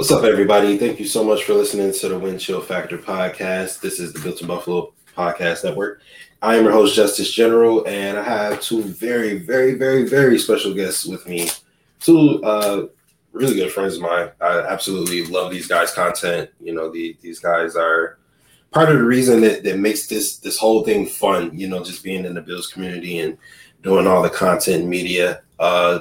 What's up, everybody? Thank you so much for listening to the Wind Chill Factor podcast. This is the Built in Buffalo podcast network. I am your host, Justice General, and I have two very, very, very, very special guests with me. Two uh, really good friends of mine. I absolutely love these guys' content. You know, the, these guys are part of the reason that, that makes this this whole thing fun. You know, just being in the Bills community and doing all the content media. Uh,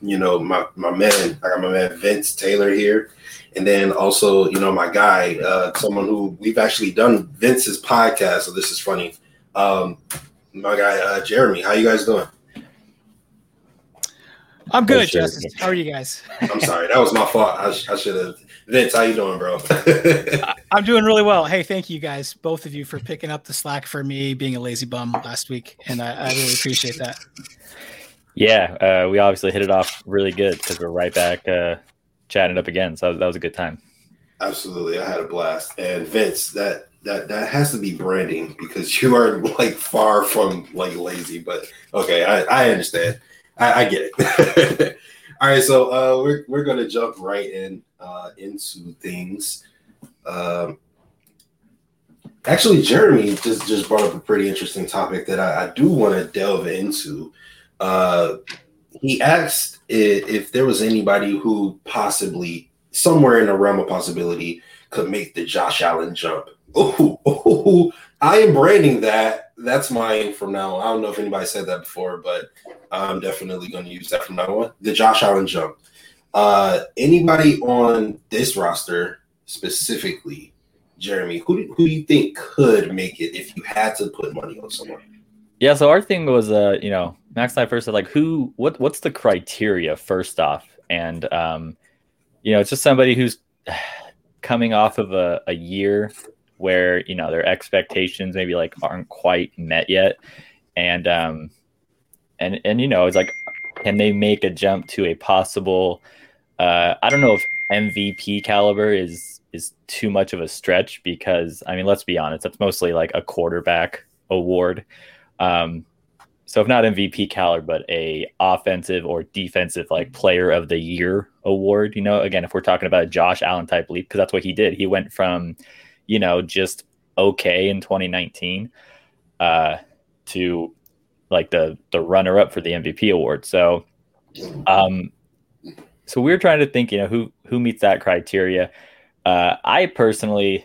you know, my my man, I got my man Vince Taylor here. And then also you know my guy uh someone who we've actually done vince's podcast so this is funny. Um my guy uh jeremy how you guys doing? I'm good oh, justice. How are you guys? I'm sorry that was my fault. I, I should have vince how you doing bro? I'm doing really well. Hey thank you guys both of you for picking up the slack for me being a lazy bum last week and i, I really appreciate that yeah uh, we obviously hit it off really good because we're right back uh, chatting up again. So that was a good time. Absolutely, I had a blast. And Vince, that that that has to be branding because you are like far from like lazy. But okay, I, I understand. I, I get it. All right, so uh, we're we're gonna jump right in uh, into things. Um, actually, Jeremy just just brought up a pretty interesting topic that I, I do want to delve into. Uh, he asked if, if there was anybody who possibly somewhere in the realm of possibility could make the Josh Allen jump. Oh, I am branding that. That's mine from now. I don't know if anybody said that before, but I'm definitely going to use that from now on. The Josh Allen jump. Uh, anybody on this roster specifically, Jeremy, who do, who do you think could make it if you had to put money on someone? Yeah, so our thing was, uh, you know, Max and I first said like, who, what, what's the criteria first off, and um, you know, it's just somebody who's coming off of a, a year where you know their expectations maybe like aren't quite met yet, and um, and and you know, it's like, can they make a jump to a possible? Uh, I don't know if MVP caliber is is too much of a stretch because I mean, let's be honest, that's mostly like a quarterback award. Um, so if not MVP caliber, but a offensive or defensive like player of the year award. You know, again, if we're talking about a Josh Allen type leap, because that's what he did. He went from, you know, just okay in 2019 uh, to like the the runner up for the MVP award. So, um, so we are trying to think, you know, who who meets that criteria. Uh, I personally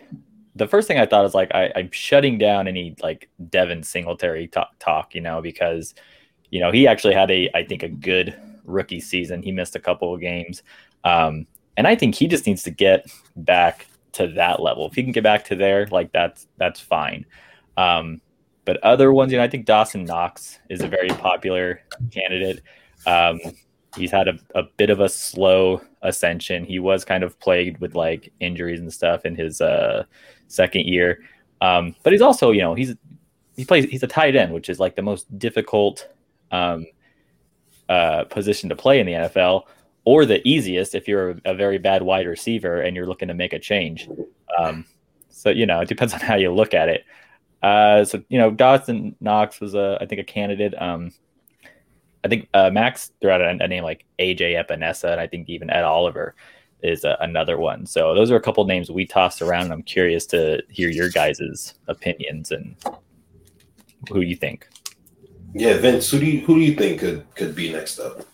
the first thing I thought is like I, am shutting down any like Devin Singletary talk, talk, you know, because you know he actually had a I think a good rookie season. He missed a couple of games, um, and I think he just needs to get back to that level. If he can get back to there, like that's that's fine. Um, but other ones, you know, I think Dawson Knox is a very popular candidate. Um, he's had a, a bit of a slow ascension. He was kind of plagued with like injuries and stuff in his uh, second year. Um, but he's also, you know, he's he plays he's a tight end, which is like the most difficult um, uh, position to play in the NFL, or the easiest if you're a, a, very bad wide receiver and you're looking to make a change. Um, so you know, it depends on how you look at it. Uh, so you know, Dawson Knox was a I think a candidate. Um, I think uh, Max threw out a, a, name like AJ Epenesa, and I think even Ed Oliver is a, another one. So those are a couple names we tossed around. And I'm curious to hear your guys' opinions and who you think. Yeah, Vince, who do you who do you think could could be next up?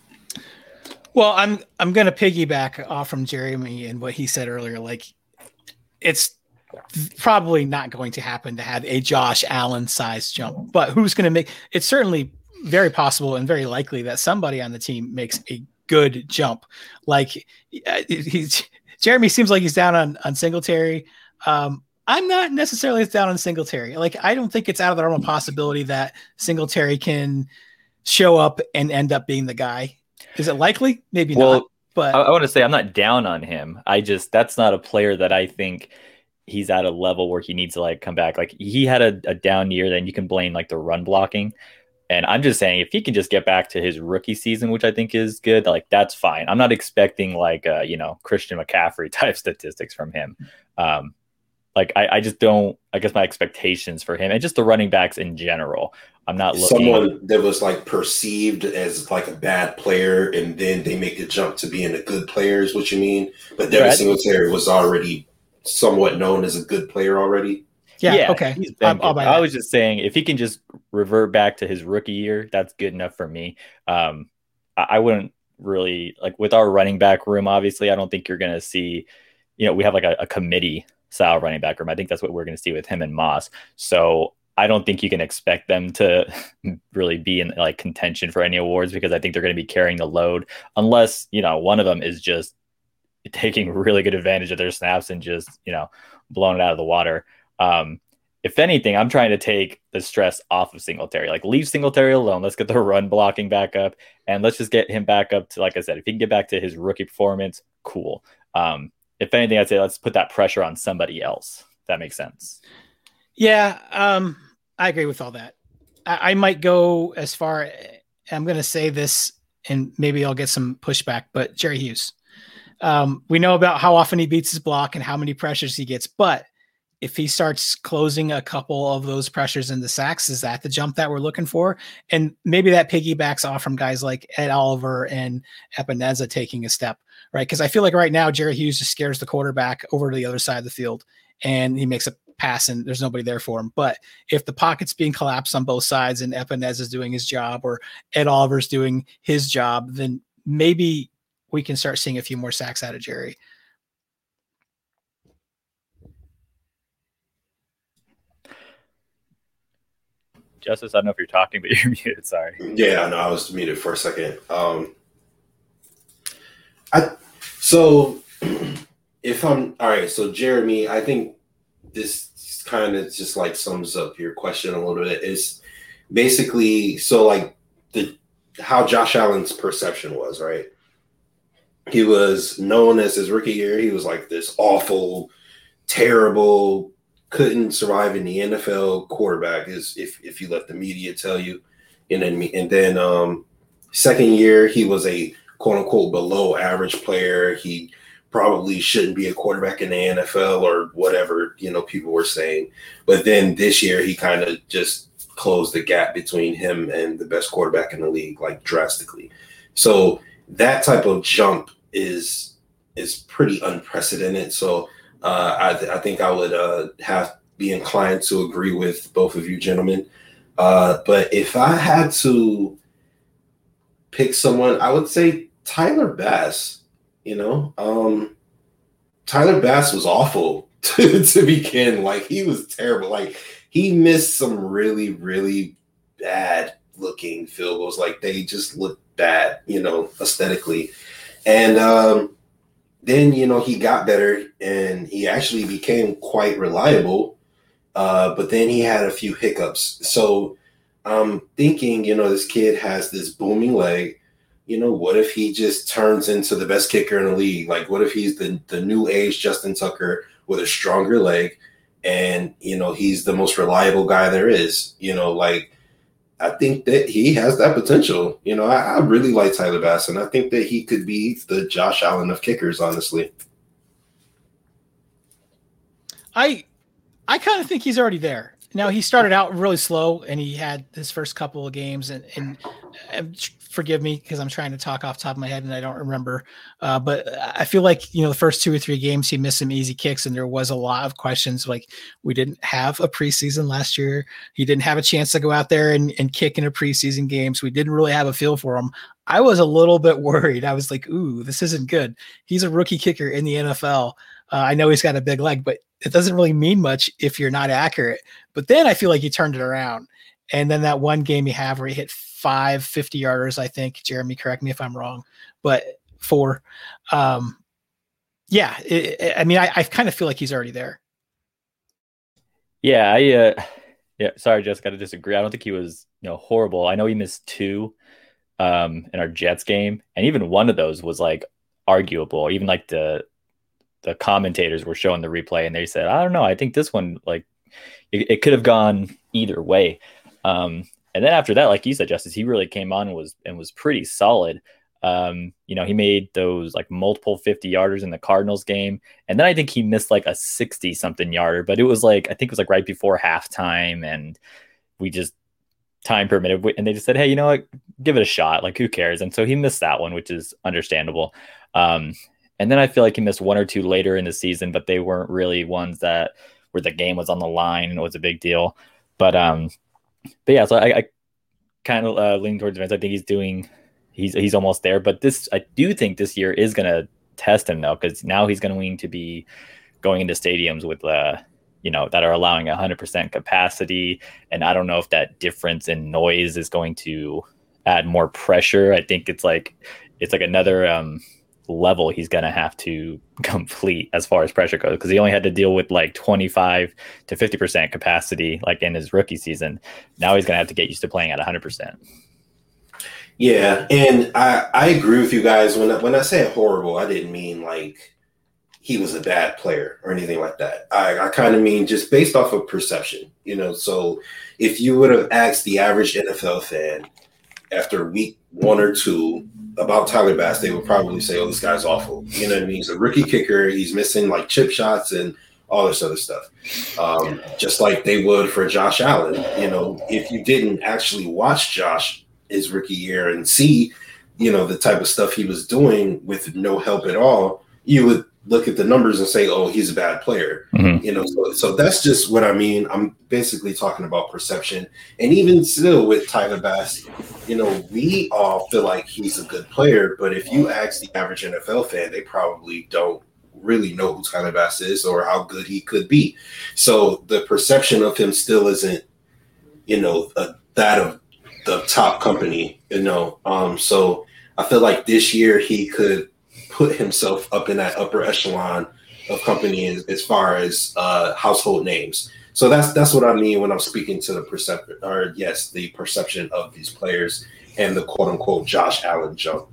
Well, I'm I'm gonna piggyback off from Jeremy and what he said earlier. Like, it's probably not going to happen to have a Josh Allen size jump, but who's going to make? It's certainly very possible and very likely that somebody on the team makes a good jump. Like uh, he's Jeremy seems like he's down on on Singletary. Um, I'm not necessarily down on Singletary. Like I don't think it's out of the realm of possibility that Singletary can show up and end up being the guy. Is it likely? Maybe well, not. But I, I want to say I'm not down on him. I just that's not a player that I think he's at a level where he needs to like come back. Like he had a, a down year, then you can blame like the run blocking. And I'm just saying, if he can just get back to his rookie season, which I think is good, like that's fine. I'm not expecting like uh, you know Christian McCaffrey type statistics from him. Um, Like I, I just don't. I guess my expectations for him and just the running backs in general. I'm not looking. Someone that was like perceived as like a bad player, and then they make the jump to being a good player. Is what you mean? But Devin Singletary was already somewhat known as a good player already. Yeah, yeah okay. I was just saying if he can just revert back to his rookie year, that's good enough for me. Um, I, I wouldn't really like with our running back room. Obviously, I don't think you're going to see. You know, we have like a, a committee style running back room. I think that's what we're going to see with him and Moss. So I don't think you can expect them to really be in like contention for any awards because I think they're going to be carrying the load unless, you know, one of them is just taking really good advantage of their snaps and just, you know, blowing it out of the water. Um, if anything, I'm trying to take the stress off of Singletary. Like leave Singletary alone. Let's get the run blocking back up, and let's just get him back up to like I said. If he can get back to his rookie performance, cool. Um, if anything, I'd say let's put that pressure on somebody else. that makes sense. Yeah, um, I agree with all that. I, I might go as far. I'm going to say this, and maybe I'll get some pushback. But Jerry Hughes, um, we know about how often he beats his block and how many pressures he gets, but if he starts closing a couple of those pressures into sacks, is that the jump that we're looking for? And maybe that piggybacks off from guys like Ed Oliver and Epenesa taking a step, right? Because I feel like right now Jerry Hughes just scares the quarterback over to the other side of the field and he makes a pass and there's nobody there for him. But if the pocket's being collapsed on both sides and Epenesa is doing his job or Ed Oliver's doing his job, then maybe we can start seeing a few more sacks out of Jerry. Justice, I don't know if you're talking, but you're muted. Sorry. Yeah, no, I was muted for a second. Um, I so if I'm all right, so Jeremy, I think this kind of just like sums up your question a little bit. Is basically so like the how Josh Allen's perception was, right? He was known as his rookie year. He was like this awful, terrible couldn't survive in the NFL quarterback is if if you let the media tell you. And then and then um second year he was a quote unquote below average player. He probably shouldn't be a quarterback in the NFL or whatever, you know, people were saying. But then this year he kind of just closed the gap between him and the best quarterback in the league like drastically. So that type of jump is is pretty unprecedented. So uh, I, th- I, think I would uh, have be inclined to agree with both of you gentlemen. Uh, but if I had to pick someone, I would say Tyler Bass. You know, um, Tyler Bass was awful to, to begin. Like he was terrible. Like he missed some really, really bad looking field goals. Like they just looked bad, you know, aesthetically. And um, then you know he got better and he actually became quite reliable uh, but then he had a few hiccups. So i'm thinking you know this kid has this booming leg. You know what if he just turns into the best kicker in the league? Like what if he's the, the new age justin tucker with a stronger leg and you know he's the most reliable guy there is? You know like I think that he has that potential. You know, I, I, really like Tyler Bass, and I think that he could be the Josh Allen of kickers. Honestly, I I kind of think he's already there. Now he started out really slow, and he had his first couple of games, and, and, and forgive me because I'm trying to talk off top of my head and I don't remember. Uh, but I feel like you know the first two or three games he missed some easy kicks and there was a lot of questions. Like we didn't have a preseason last year. He didn't have a chance to go out there and, and kick in a preseason game, so we didn't really have a feel for him. I was a little bit worried. I was like, "Ooh, this isn't good." He's a rookie kicker in the NFL. Uh, I know he's got a big leg, but it doesn't really mean much if you're not accurate. But then I feel like he turned it around. And then that one game he had where he hit five 50 yarders, I think. Jeremy, correct me if I'm wrong, but four. Um, yeah, it, it, I mean, I, I kind of feel like he's already there. Yeah, I uh, yeah, sorry, Justice, to disagree. I don't think he was you know horrible. I know he missed two um in our Jets game, and even one of those was like arguable. Even like the the commentators were showing the replay, and they said, I don't know, I think this one like it, it could have gone either way. Um, and then after that, like you said, Justice, he really came on and was and was pretty solid. Um, you know, he made those like multiple 50 yarders in the Cardinals game. And then I think he missed like a 60 something yarder, but it was like, I think it was like right before halftime. And we just time permitted. And they just said, hey, you know what? Give it a shot. Like, who cares? And so he missed that one, which is understandable. Um, and then I feel like he missed one or two later in the season, but they weren't really ones that where the game was on the line and it was a big deal. But um, but yeah, so I, I kind of uh, lean towards Vince. I think he's doing he's he's almost there. But this I do think this year is gonna test him though, because now he's going to be going into stadiums with uh you know that are allowing 100% capacity and i don't know if that difference in noise is going to add more pressure i think it's like it's like another um level he's going to have to complete as far as pressure goes because he only had to deal with like 25 to 50% capacity like in his rookie season. Now he's going to have to get used to playing at 100%. Yeah, and I I agree with you guys when I, when I say horrible, I didn't mean like he was a bad player or anything like that. I, I kind of mean just based off of perception, you know. So if you would have asked the average NFL fan after week one or two about Tyler Bass, they would probably say, "Oh, this guy's awful." You know what I mean? He's a rookie kicker. He's missing like chip shots and all this other stuff. Um, just like they would for Josh Allen. You know, if you didn't actually watch Josh his rookie year and see, you know, the type of stuff he was doing with no help at all, you would look at the numbers and say, "Oh, he's a bad player." Mm-hmm. You know, so, so that's just what I mean. I'm basically talking about perception, and even still with Tyler Bass, you know, we all feel like he's a good player, but if you ask the average NFL fan, they probably don't really know who Tyler Bass is or how good he could be. So the perception of him still isn't, you know, that of the top company. You know, um, so I feel like this year he could put himself up in that upper echelon of company as, as far as uh, household names. So that's that's what I mean when I'm speaking to the perception, or yes, the perception of these players and the quote unquote Josh Allen jump.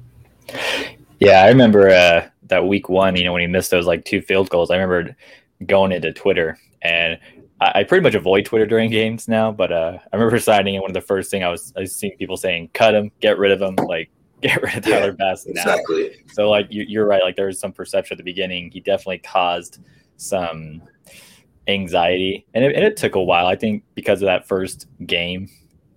Yeah, I remember uh, that week one. You know, when he missed those like two field goals, I remember going into Twitter and I, pretty much avoid Twitter during games now. But uh, I remember signing in one of the first thing I was I was seeing people saying, "Cut him, get rid of him." Like get rid of Tyler yeah, Bass now. Exactly. So like you, are right. Like there was some perception at the beginning. He definitely caused some anxiety, and it, and it took a while. I think because of that first game,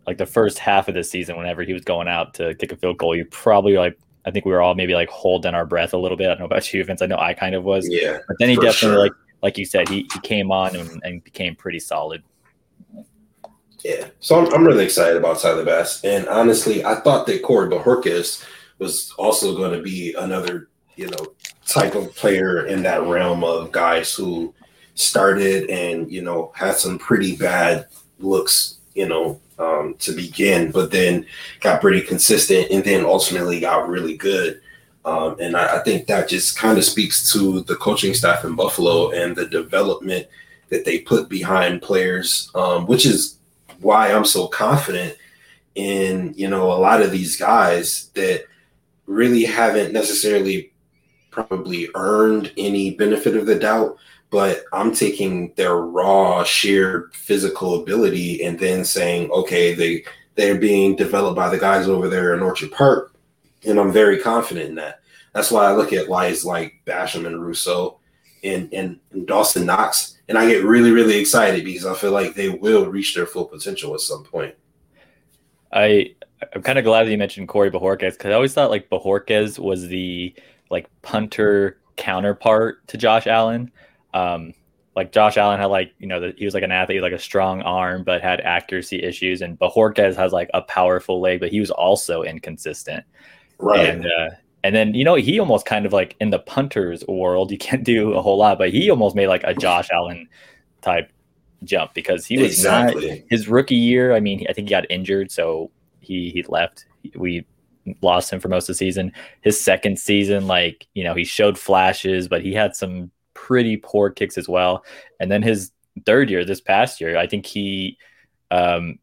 like the first half of the season, whenever he was going out to kick a field goal, you probably like. I think we were all maybe like holding our breath a little bit. I don't know about you, Vince. I know I kind of was. Yeah. But then he definitely sure. like like you said, he, he came on and, and became pretty solid. Yeah, so I'm, I'm really excited about Tyler Bass, and honestly, I thought that Corey Bojorquez was also going to be another, you know, type of player in that realm of guys who started and you know had some pretty bad looks, you know, um, to begin, but then got pretty consistent, and then ultimately got really good. Um, and I, I think that just kind of speaks to the coaching staff in Buffalo and the development that they put behind players, um, which is why I'm so confident in you know a lot of these guys that really haven't necessarily probably earned any benefit of the doubt but I'm taking their raw sheer physical ability and then saying okay they they're being developed by the guys over there in Orchard Park and I'm very confident in that. That's why I look at guys like Basham and Rousseau and, and, and Dawson Knox and I get really, really excited because I feel like they will reach their full potential at some point. I I'm kind of glad that you mentioned Corey Bojorquez because I always thought like Bojorquez was the like punter counterpart to Josh Allen. Um, like Josh Allen had like you know the, he was like an athlete like a strong arm but had accuracy issues, and Bojorquez has like a powerful leg, but he was also inconsistent. Right. And uh, and then, you know, he almost kind of like in the punters world, you can't do a whole lot, but he almost made like a Josh Allen type jump because he was exactly. not his rookie year. I mean, I think he got injured, so he he left. We lost him for most of the season. His second season, like, you know, he showed flashes, but he had some pretty poor kicks as well. And then his third year, this past year, I think he um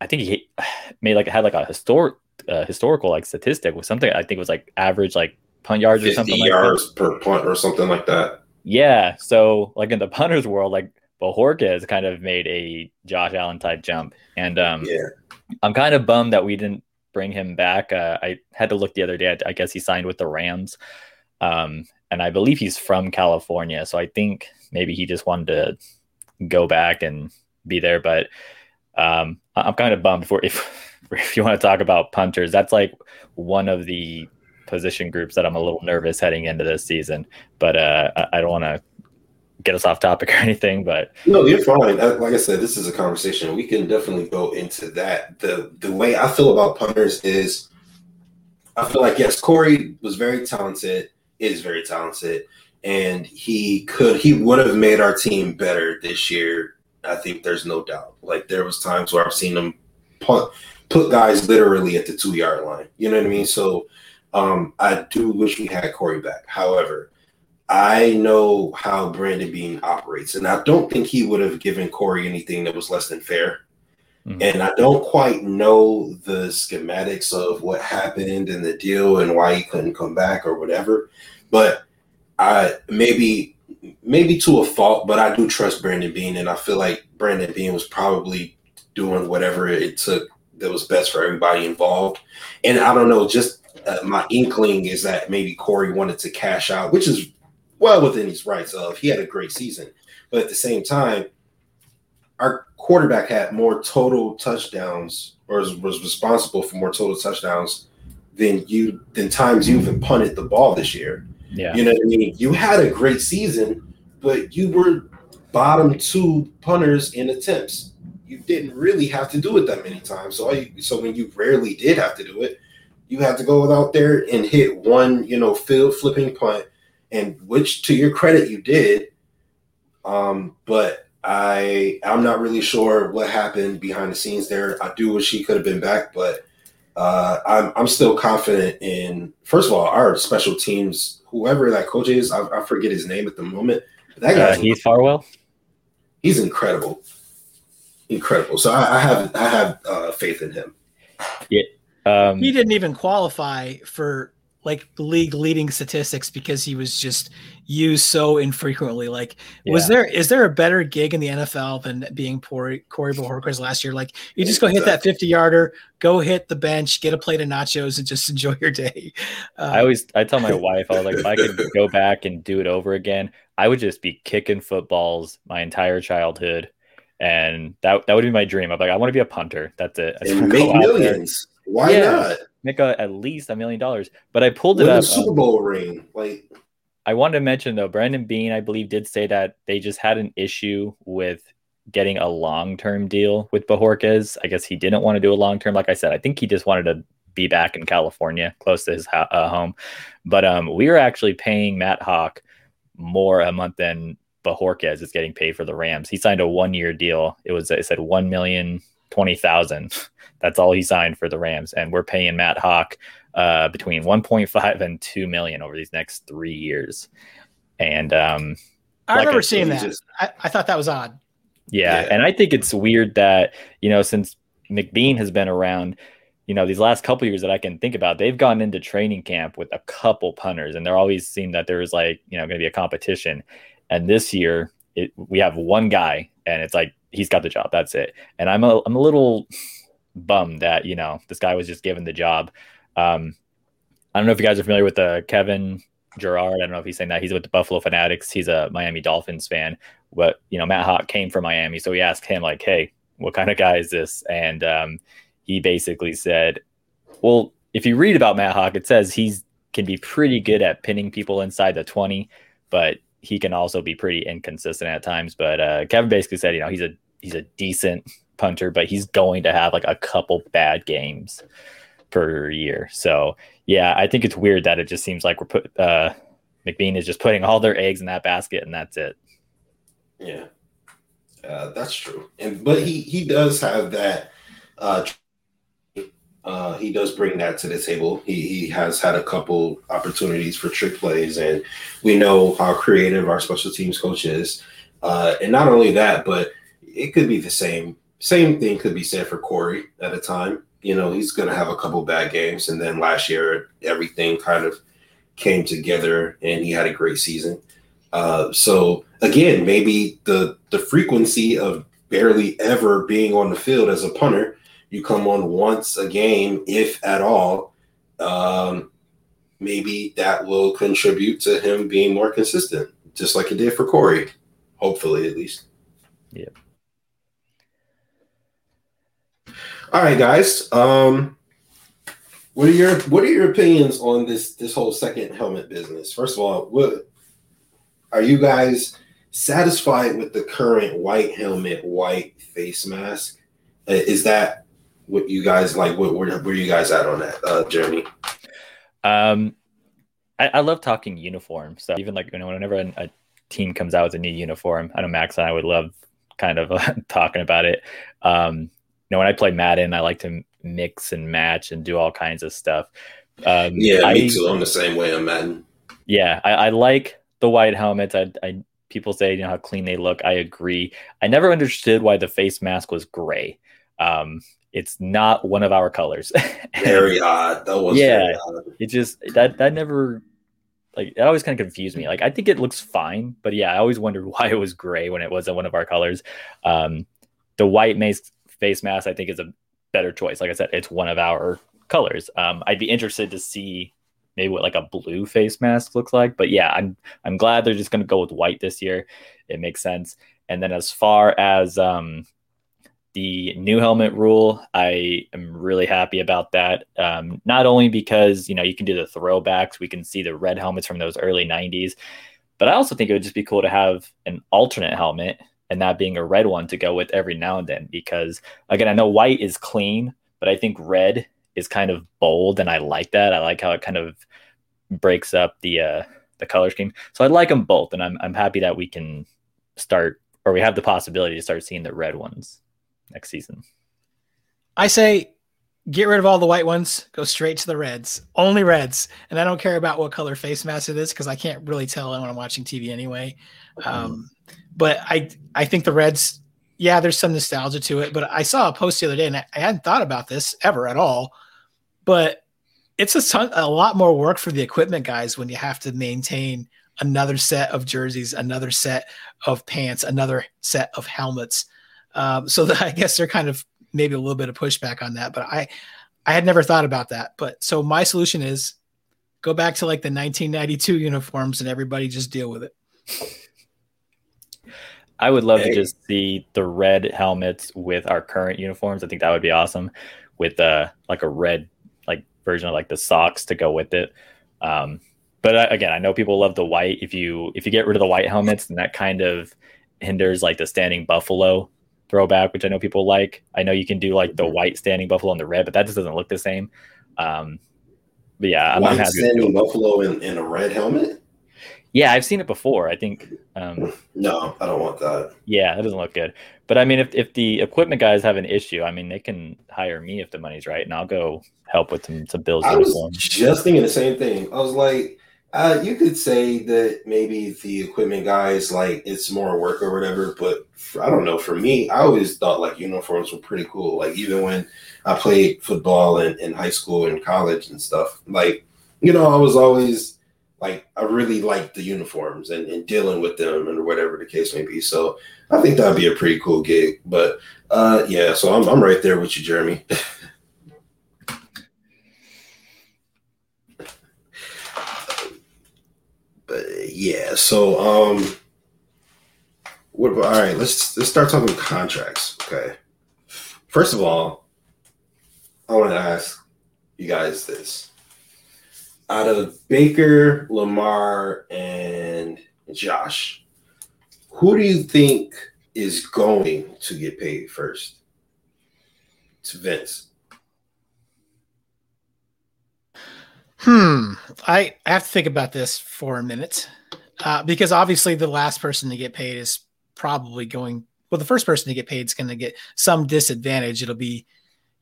I think he made like had like a historic uh, historical like statistic was something I think was like average like punt yards or something yards like per punt or something like that. Yeah, so like in the punters world, like Bojorquez kind of made a Josh Allen type jump, and um, yeah, I'm kind of bummed that we didn't bring him back. Uh, I had to look the other day. I, I guess he signed with the Rams, um, and I believe he's from California. So I think maybe he just wanted to go back and be there. But um, I'm kind of bummed for if if you want to talk about punters. That's like one of the position groups that I'm a little nervous heading into this season. But uh, I don't want to get us off topic or anything, but no, you're fine. Like I said, this is a conversation. We can definitely go into that. the The way I feel about punters is, I feel like yes, Corey was very talented, is very talented, and he could he would have made our team better this year. I think there's no doubt. Like there was times where I've seen him punt, put guys literally at the two yard line. You know what I mean? So um, I do wish we had Corey back. However, I know how Brandon Beane operates, and I don't think he would have given Corey anything that was less than fair. Mm-hmm. And I don't quite know the schematics of what happened and the deal and why he couldn't come back or whatever. But I maybe maybe to a fault, but I do trust Brandon Beane, and I feel like Brandon Beane was probably doing whatever it took that was best for everybody involved. And I don't know, just uh, my inkling is that maybe Corey wanted to cash out, which is well within his rights of he had a great season. But at the same time, our quarterback had more total touchdowns or was, was responsible for more total touchdowns than you than times you've even punted the ball this year. Yeah. You know what I mean? You had a great season, but you were bottom two punters in attempts. You didn't really have to do it that many times. So you, so when you rarely did have to do it, you had to go out there and hit one, you know, field flipping punt and which to your credit you did. Um, but I I'm not really sure what happened behind the scenes there. I do wish he could have been back, but uh, I'm I'm still confident in first of all our special teams. Whoever that coach is, I, I forget his name at the moment. That guy, uh, Heath Farwell. He's incredible, incredible. So I, I have I have uh, faith in him. Yeah, um, he didn't even qualify for like league leading statistics because he was just used so infrequently. Like, yeah. was there is there a better gig in the NFL than being poor Corey Bojorquez last year? Like, you just go hit that fifty yarder, go hit the bench, get a plate of nachos, and just enjoy your day. Uh, I always I tell my wife I was like, if I could go back and do it over again, I would just be kicking footballs my entire childhood. And that that would be my dream. I'm like, I want to be a punter. That's it. Make millions. Why yeah. not? make a, at least a million dollars. But I pulled it up. Super Bowl um, ring, like. I wanted to mention though, Brandon Beane, I believe, did say that they just had an issue with getting a long term deal with Bojorquez. I guess he didn't want to do a long term. Like I said, I think he just wanted to be back in California, close to his uh, home. But um, we were actually paying Matt Haack more a month than Bojorquez is getting paid for the Rams. He signed a one year deal. It was it said one million twenty thousand. That's all he signed for the Rams, and we're paying Matt Haack uh, between 1.5 and 2 million over these next three years. And um, I like remember I, seeing that. Just, I, I, thought that was odd. Yeah, yeah, and I think it's weird that you know since McBeane has been around, you know these last couple years that I can think about, they've gone into training camp with a couple punters, and there always seemed that there was like you know going to be a competition. And this year, it, we have one guy, and it's like he's got the job. That's it. And I'm a I'm a little bummed that you know this guy was just given the job. Um, I don't know if you guys are familiar with uh, Kevin Gerard. I don't know if he's saying that he's with the Buffalo Fanatics. He's a Miami Dolphins fan. But you know, Matt Haack came from Miami, so we asked him like, "Hey, what kind of guy is this?" And um, he basically said, "Well, if you read about Matt Haack, it says he's can be pretty good at pinning people inside the twenty, but he can also be pretty inconsistent at times." But uh, Kevin basically said, you know, he's a he's a decent punter, but he's going to have like a couple bad games per year. So yeah, I think it's weird that it just seems like we're put uh McBeane is just putting all their eggs in that basket and that's it. Yeah. Uh, that's true. And but he he does have that uh uh, he does bring that to the table. He, he has had a couple opportunities for trick plays, and we know how creative our special teams coach is. Uh, and not only that, but it could be the same same thing could be said for Corey at a time. You know, he's going to have a couple bad games, and then last year everything kind of came together, and he had a great season. Uh, so again, maybe the the frequency of barely ever being on the field as a punter you come on once a game, if at all, um, maybe that will contribute to him being more consistent, just like it did for Corey. Hopefully, at least. Yeah. All right, guys. Um, what are your What are your opinions on this this whole second helmet business? First of all, what are you guys satisfied with the current white helmet, white face mask? Uh, is that what you guys like? What where, where are you guys at on that uh, journey? Um, I, I love talking uniform. So even like you know, whenever a, a team comes out with a new uniform, I know Max and I would love kind of uh, talking about it. Um, you know, when I play Madden, I like to mix and match and do all kinds of stuff. Um, Yeah, I, me too. I'm the same way on Madden. Yeah, I, I like the white helmets. I, I people say you know how clean they look. I agree. I never understood why the face mask was gray. Um, it's not one of our colors. Very odd. That was Yeah. very odd. it just that that never like it always kind of confused me. Like I think it looks fine, but yeah, I always wondered why it was gray when it wasn't one of our colors. Um, the white mace face mask I think is a better choice. Like I said, it's one of our colors. Um, I'd be interested to see maybe what like a blue face mask looks like. But yeah, I'm I'm glad they're just going to go with white this year. It makes sense. And then as far as um, the new helmet rule, I am really happy about that. Um, not only because you know you can do the throwbacks, we can see the red helmets from those early '90s, but I also think it would just be cool to have an alternate helmet and that being a red one to go with every now and then. Because again, I know white is clean, but I think red is kind of bold, and I like that. I like how it kind of breaks up the uh, the color scheme. So I like them both, and I'm I'm happy that we can start or we have the possibility to start seeing the red ones next season. I say get rid of all the white ones, go straight to the reds, only reds. And I don't care about what color face mask it is because I can't really tell when I'm watching TV anyway. Um, but I I think the reds, yeah, there's some nostalgia to it. But I saw a post the other day and I, I hadn't thought about this ever at all. But it's a ton, a lot more work for the equipment guys when you have to maintain another set of jerseys, another set of pants, another set of helmets. Um, so that I guess they're kind of maybe a little bit of pushback on that, but I I had never thought about that. But so my solution is go back to like the 1992 uniforms and everybody just deal with it. I would love Hey. to just see the red helmets with our current uniforms. I think that would be awesome with uh like a red like version of like the socks to go with it. Um, but uh, again, I know people love the white. If you if you get rid of the white helmets, then that kind of hinders like the standing buffalo throwback, which I know people like. I know you can do like the white standing buffalo and the red, but that just doesn't look the same. Um, but yeah, I'm, White happy. standing it. buffalo in, in a red helmet? Yeah, I've seen it before. I think um, No, I don't want that. Yeah, that doesn't look good. But I mean, if if the equipment guys have an issue, I mean, they can hire me if the money's right, and I'll go help with some some Bills I was just thinking the same thing. I was like, uh, you could say that maybe the equipment guys like it's more work or whatever, but for, I don't know. For me, I always thought like uniforms were pretty cool. Like even when I played football in, in high school and college and stuff, like you know, I was always like I really liked the uniforms and, and dealing with them and whatever the case may be. So I think that'd be a pretty cool gig. But uh, yeah, so I'm I'm right there with you, Jeremy. but yeah, so um, what about all right? Let's let's start talking contracts. Okay, first of all, I want to ask you guys this: out of Baker, Lamar, and Josh, who do you think is going to get paid first? It's Vince. Hmm. I I have to think about this for a minute uh, because obviously the last person to get paid is probably going. Well, the first person to get paid is going to get some disadvantage. It'll be,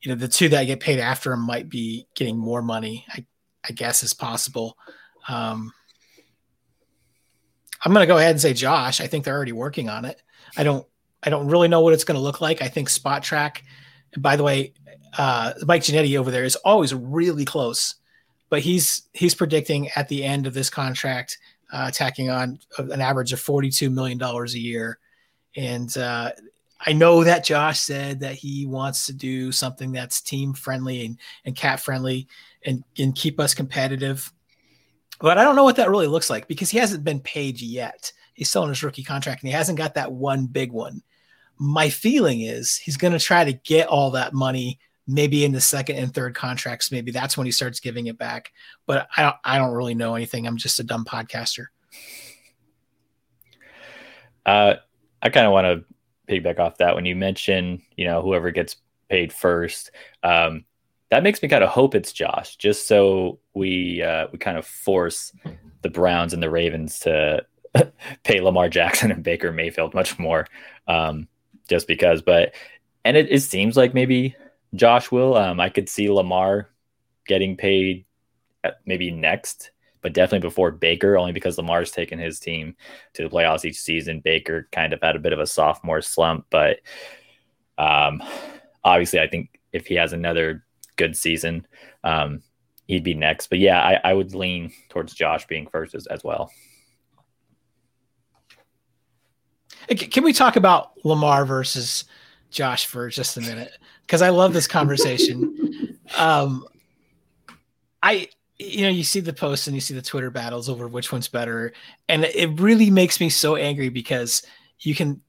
you know, the two that get paid after him might be getting more money. I I guess is possible. Um, I'm going to go ahead and say Josh. I think they're already working on it. I don't I don't really know what it's going to look like. I think Spotrac. By the way, uh, Mike Ginnitti over there is always really close but he's he's predicting at the end of this contract uh, tacking on an average of 42 million dollars a year and uh, I know that Josh said that he wants to do something that's team friendly and, and cat friendly and, and keep us competitive. But I don't know what that really looks like because he hasn't been paid yet. He's still in his rookie contract and he hasn't got that one big one. My feeling is he's going to try to get all that money maybe in the second and third contracts. Maybe that's when he starts giving it back. But I don't, I don't really know anything. I'm just a dumb podcaster. Uh, I kind of want to piggyback off that when you mention, you know, whoever gets paid first. Um, that makes me kind of hope it's Josh, just so we uh, we kind of force the Browns and the Ravens to pay Lamar Jackson and Baker Mayfield much more, um, just because. But and it, it seems like maybe Josh will. Um, I could see Lamar getting paid maybe next, but definitely before Baker, only because Lamar's taken his team to the playoffs each season. Baker kind of had a bit of a sophomore slump, but um, obviously, I think if he has another good season, um, he'd be next. But yeah, I, I would lean towards Josh being first as, as well. Can we talk about Lamar versus Josh for just a minute? Because I love this conversation. um, I, you know, you see the posts and you see the Twitter battles over which one's better, and it really makes me so angry because you can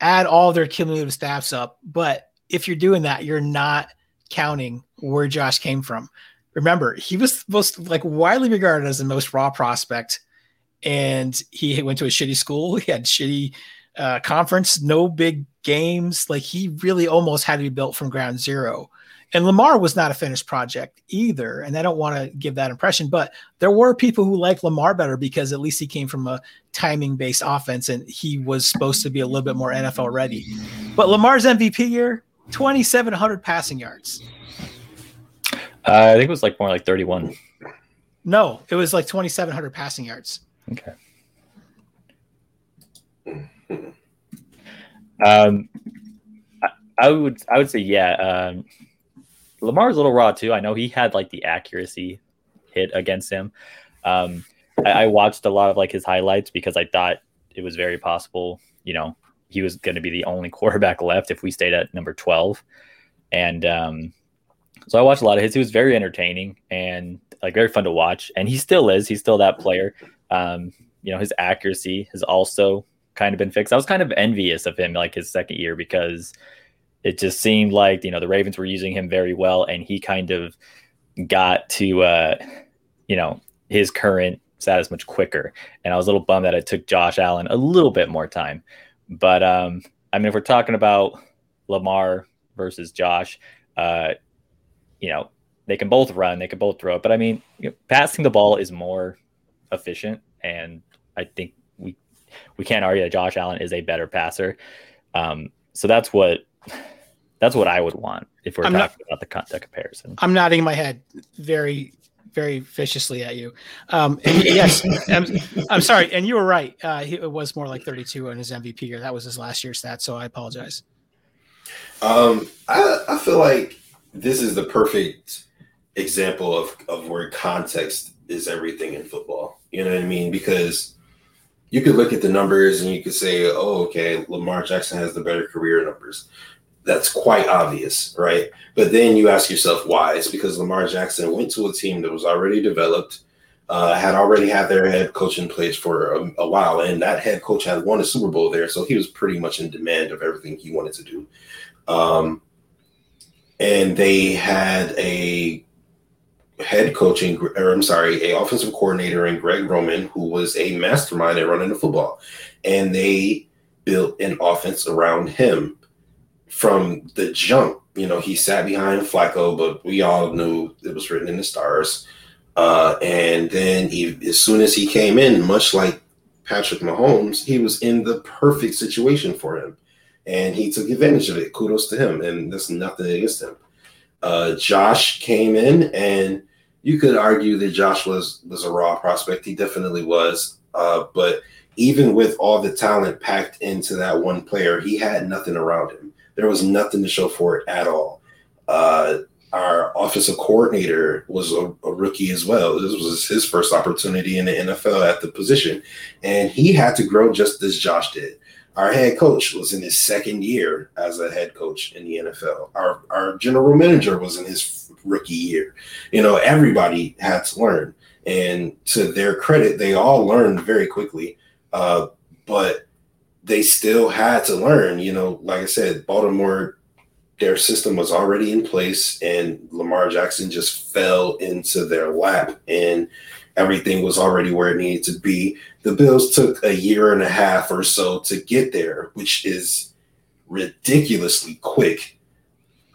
add all their cumulative stats up, but if you're doing that, you're not counting where Josh came from. Remember, he was most like widely regarded as the most raw prospect, and he went to a shitty school. He had shitty uh, conference, no big games. Like he really almost had to be built from ground zero. And Lamar was not a finished project either. And I don't want to give that impression, but there were people who liked Lamar better because at least he came from a timing based offense and he was supposed to be a little bit more NFL ready. But Lamar's MVP year, 2,700 passing yards. Uh, I think it was like more like 31. No, it was like 2,700 passing yards. Okay. Um, I, I, would I would say yeah. Um, Lamar's a little raw too. I know he had like the accuracy hit against him. Um, I, I watched a lot of like his highlights because I thought it was very possible. You know, he was going to be the only quarterback left if we stayed at number 12. And um, so I watched a lot of his. He was very entertaining and like very fun to watch. And he still is. He's still that player. Um, you know, his accuracy has also kind of been fixed. I was kind of envious of him like his second year because it just seemed like, you know, the Ravens were using him very well and he kind of got to, uh, you know, his current status much quicker. And I was a little bummed that it took Josh Allen a little bit more time. But um, I mean, if we're talking about Lamar versus Josh, uh, you know, they can both run, they can both throw. But I mean, you know, passing the ball is more efficient, and I think we we can't argue that Josh Allen is a better passer. Um, so that's what that's what I would want if we're I'm talking not, about the, the comparison. I'm nodding my head very very viciously at you. Um, yes, I'm, I'm, sorry, and you were right. Uh, he, it was more like 32 in his MVP year. That was his last year's stat, so I apologize. Um, I, I feel like this is the perfect example of, of where context is everything in football. You know what I mean? Because you could look at the numbers and you could say, oh, okay, Lamar Jackson has the better career numbers that's quite obvious, right? But then you ask yourself why. It's because Lamar Jackson went to a team that was already developed, uh, had already had their head coach in place for a, a, while, and that head coach had won a Super Bowl there, so he was pretty much in demand of everything he wanted to do. Um, and they had a head coaching, or I'm sorry, a offensive coordinator in Greg Roman, who was a mastermind at running the football, and they built an offense around him from the jump. You know, he sat behind Flacco, but we all knew it was written in the stars. Uh, and then he, as soon as he came in, much like Patrick Mahomes, he was in the perfect situation for him, and he took advantage of it. Kudos to him, and that's nothing against him. Uh, Josh came in, and you could argue that Josh was was a raw prospect. He definitely was, uh, but even with all the talent packed into that one player, he had nothing around him. There was nothing to show for it at all. Uh, our offensive coordinator was a, a, rookie as well. This was his first opportunity in the NFL at the position, and he had to grow just as Josh did. Our head coach was in his second year as a head coach in the NFL. Our our general manager was in his rookie year. You know, everybody had to learn. And to their credit, they all learned very quickly. Uh, but they still had to learn. You know, like I said, Baltimore, their system was already in place, and Lamar Jackson just fell into their lap, and everything was already where it needed to be. The Bills took a year and a half or so to get there, which is ridiculously quick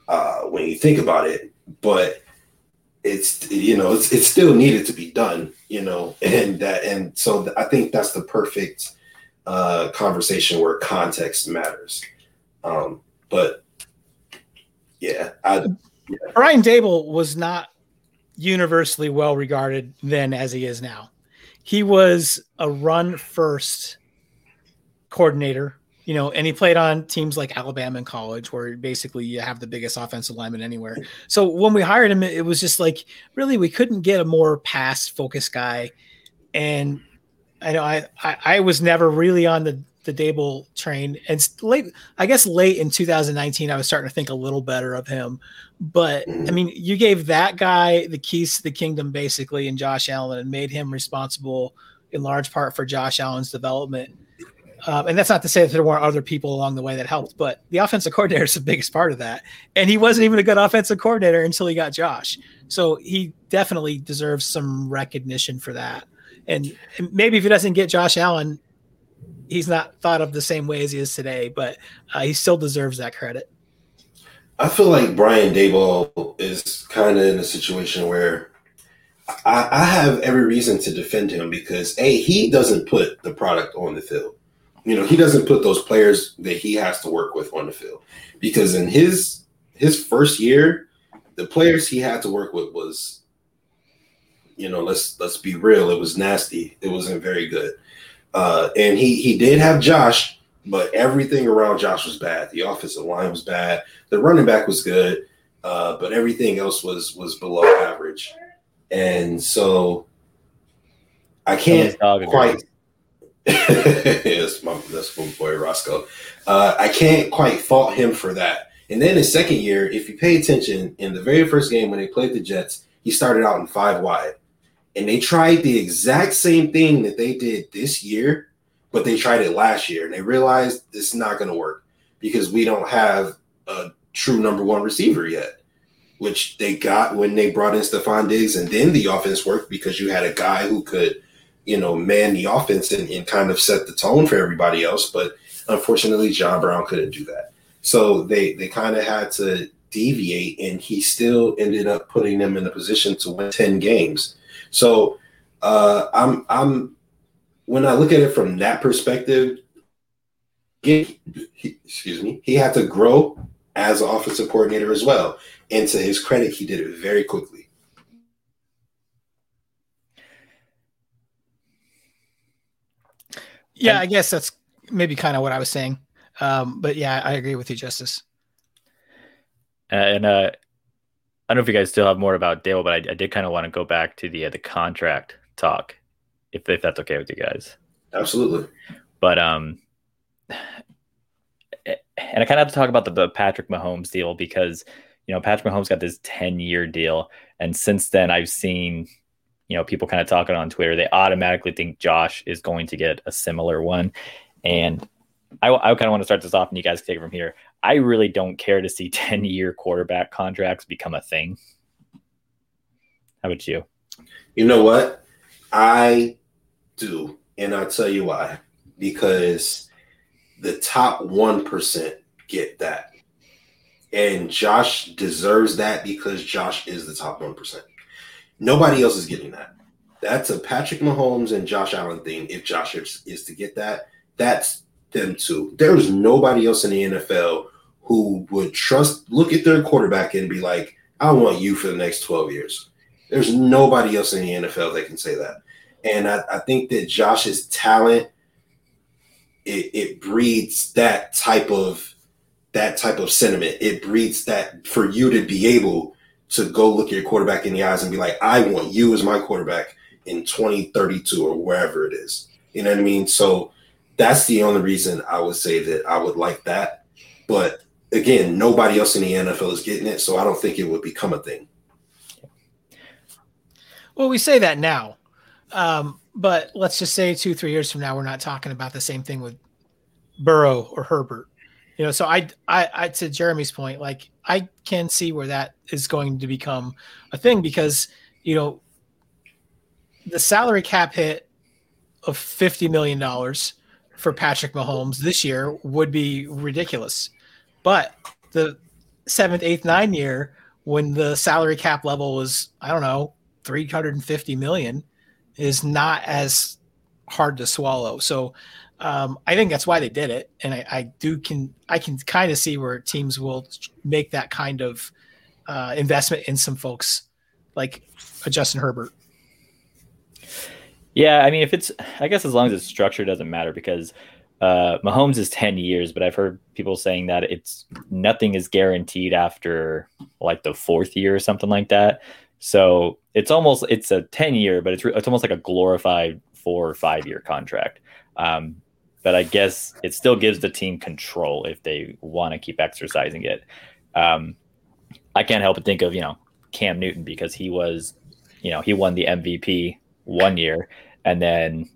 uh, when you think about it. But it's you know it's it still needed to be done, you know, and that and so I think that's the perfect uh, conversation where context matters. Um, but yeah, I, yeah. Brian Daboll was not universally well regarded then as he is now. He was a run first coordinator, you know, and he played on teams like Alabama in college, where basically you have the biggest offensive lineman anywhere. So when we hired him, it was just like really we couldn't get a more pass focused guy, and I know I, I, I was never really on the the Daboll train, and late I guess late in 2019 I was starting to think a little better of him. But I mean, you gave that guy the keys to the kingdom basically, and Josh Allen, and made him responsible in large part for Josh Allen's development. Um, and that's not to say that there weren't other people along the way that helped, but the offensive coordinator is the biggest part of that. And he wasn't even a good offensive coordinator until he got Josh. So he definitely deserves some recognition for that. And, maybe if he doesn't get Josh Allen, he's not thought of the same way as he is today, but uh, he still deserves that credit. I feel like Brian Daboll is kind of in a situation where I, I, have every reason to defend him because a he doesn't put the product on the field. You know, he doesn't put those players that he has to work with on the field because in his his first year, the players he had to work with was you know, let's let's be real. It was nasty. It wasn't very good. Uh, and he he did have Josh, but everything around Josh was bad. The offensive line was bad. The running back was good, uh, but everything else was was below average. And so I can't quite. Yes, my, that's my boy Roscoe. Uh, I can't quite fault him for that. And then his second year, if you pay attention, in the very first game when they played the Jets, he started out in five wide and they tried the exact same thing that they did this year, but they tried it last year and they realized it's not going to work because we don't have a true number one receiver yet, which they got when they brought in Stefon Diggs, and then the offense worked because you had a guy who could, you know, man the offense and, and kind of set the tone for everybody else. But unfortunately, John Brown couldn't do that. So they they kind of had to deviate, and he still ended up putting them in a position to win 10 games so uh, I'm I'm when I look at it from that perspective, he, excuse me, he had to grow as an offensive coordinator as well. And to his credit, he did it very quickly. Yeah, I guess that's maybe kind of what I was saying. Um, but yeah, I agree with you, Justice. and uh, I don't know if you guys still have more about Dale, but I, I did kind of want to go back to the uh, the contract talk, if if that's okay with you guys. Absolutely. But um, and I kind of have to talk about the, the Patrick Mahomes deal because you know Patrick Mahomes got this ten year deal, and since then I've seen you know people kind of talking on Twitter. They automatically think Josh is going to get a similar one, and I, I kind of want to start this off, and you guys take it from here. I really don't care to see 10 year quarterback contracts become a thing. How about you? You know what? I do. And I'll tell you why. Because the top 1% get that. And Josh deserves that because Josh is the top 1%. Nobody else is getting that. That's a Patrick Mahomes and Josh Allen thing. If Josh is, is to get that, that's them too. There's nobody else in the NFL who would trust, look at their quarterback and be like, I want you for the next 12 years. There's nobody else in the NFL that can say that. And I, I think that Josh's talent, it, it breeds that type of that type of sentiment. It breeds that for you to be able to go look at your quarterback in the eyes and be like, I want you as my quarterback in 2032 or wherever it is. You know what I mean? So that's the only reason I would say that I would like that. But again, nobody else in the NFL is getting it, so I don't think it would become a thing. Well, we say that now, um, but let's just say two, three years from now, we're not talking about the same thing with Burrow or Herbert. You know, so I, I, I, to Jeremy's point, like I can see where that is going to become a thing because you know the salary cap hit of fifty million dollars for Patrick Mahomes this year would be ridiculous, but the seventh, eighth, nine year when the salary cap level was I don't know 350 million is not as hard to swallow. So um, I think that's why they did it, and I, I do can I can kind of see where teams will make that kind of uh, investment in some folks like a Justin Herbert. Yeah, I mean, if it's, I guess as long as it's structure doesn't matter because uh, Mahomes is 10 years, but I've heard people saying that it's nothing is guaranteed after like the fourth year or something like that. So it's almost it's a 10 year, but it's it's almost like a glorified four or five year contract. Um, but I guess it still gives the team control if they want to keep exercising it. Um, I can't help but think of you know Cam Newton because he was, you know, he won the MVP one year, and then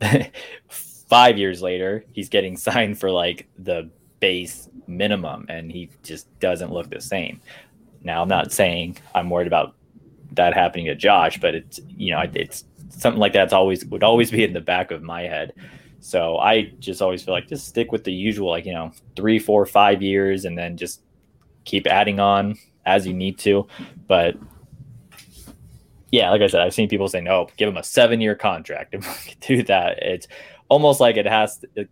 five years later he's getting signed for like the base minimum, and he just doesn't look the same. Now I'm not saying I'm worried about that happening to Josh, but it's you know it's something like that's always would always be in the back of my head. So I just always feel like just stick with the usual, like you know, three, four, five years, and then just keep adding on as you need to. But yeah, like I said, I've seen people say, no, oh, give him a seven year contract. If we do that, it's almost like it has to,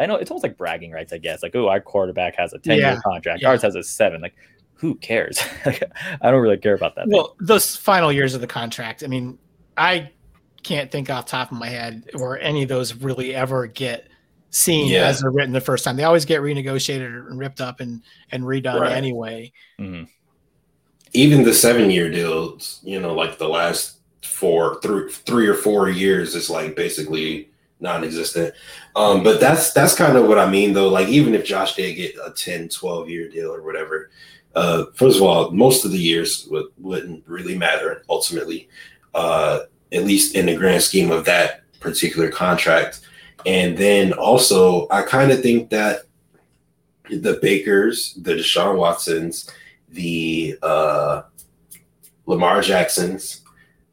I know it's almost like bragging rights, I guess. Like, oh, our quarterback has a 10 year yeah, contract, yeah. ours has a seven. Like, who cares? I don't really care about that. Well, thing. those final years of the contract, I mean, I can't think off top of my head where any of those really ever get seen yeah. as they're written the first time. They always get renegotiated and ripped up and and redone right. anyway. Mm-hmm. Even the seven year deals, you know, like the last four, three, three or four years, is like basically non-existent. Um, but that's that's kind of what I mean though. Like even if Josh did get a 10, 12 year deal or whatever, uh, first of all, most of the years would, wouldn't really matter ultimately, uh, at least in the grand scheme of that particular contract. And then also, I kind of think that the Bakers, the Deshaun Watsons, the uh, Lamar Jacksons,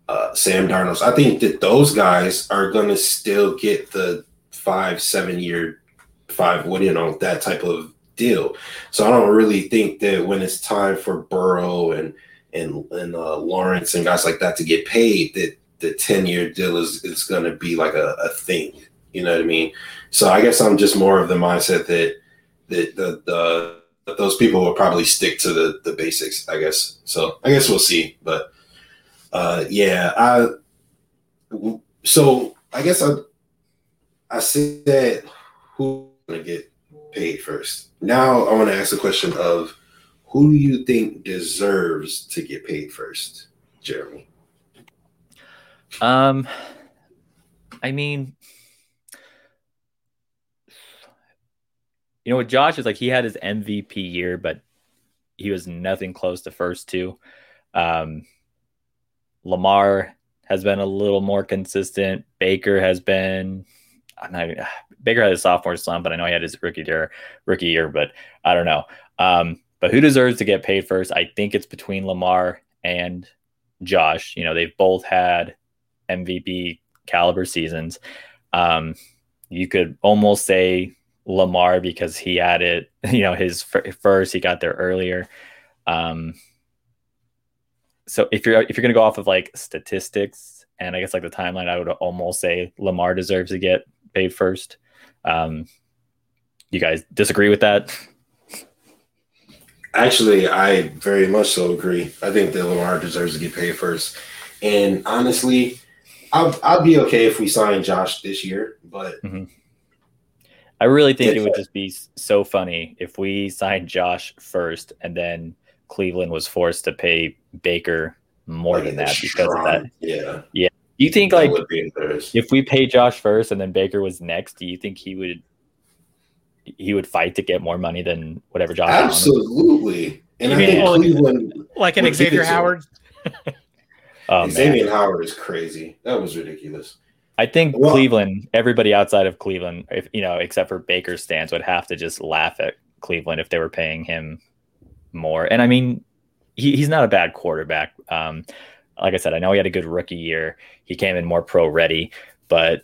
uh, Sam Darnold, I think that those guys are going to still get the five, seven year, five, what you know, that type of deal. So I don't really think that when it's time for Burrow and and and uh, Lawrence and guys like that to get paid, that the ten year deal is is going to be like a, a thing. You know what I mean? So I guess I'm just more of the mindset that that the the those people will probably stick to the the basics. I guess. So I guess we'll see. But uh, yeah, I so I guess I I said who gonna get paid first. Now I want to ask the question of who do you think deserves to get paid first, Jeremy? Um, I mean, you know what Josh is like. He had his MVP year, but he was nothing close to first two. Um, Lamar has been a little more consistent. Baker has been I'm not Baker had a sophomore slump, but I know he had his rookie year, rookie year, but I don't know. Um, but who deserves to get paid first? I think it's between Lamar and Josh. You know, they've both had MVP caliber seasons. Um, you could almost say Lamar because he had it, you know, his first, he got there earlier. Um, so if you're if you're gonna go off of like statistics and I guess like the timeline, I would almost say Lamar deserves to get paid first. Um, you guys disagree with that? Actually, I very much so agree. I think that Lamar deserves to get paid first. And honestly, I'll, I'll be okay if we sign Josh this year, but mm-hmm. I really think it would just be so funny if we signed Josh first and then Cleveland was forced to pay Baker more like than that because of that. Yeah. Yeah. Do you think That like would be embarrassing. if we pay Josh first and then Baker was next, do you think he would he would fight to get more money than whatever Josh? Allen was? Absolutely. And I You think Cleveland, Like an Xavier give it to him. Howard. Oh. Xavier Howard is crazy. That was ridiculous. I think Well- Cleveland, everybody outside of Cleveland, if you know, except for Baker's stands, would have to just laugh at Cleveland if they were paying him more. And I mean, he, he's not a bad quarterback. Um, like I said, I know he had a good rookie year. He came in more pro ready, but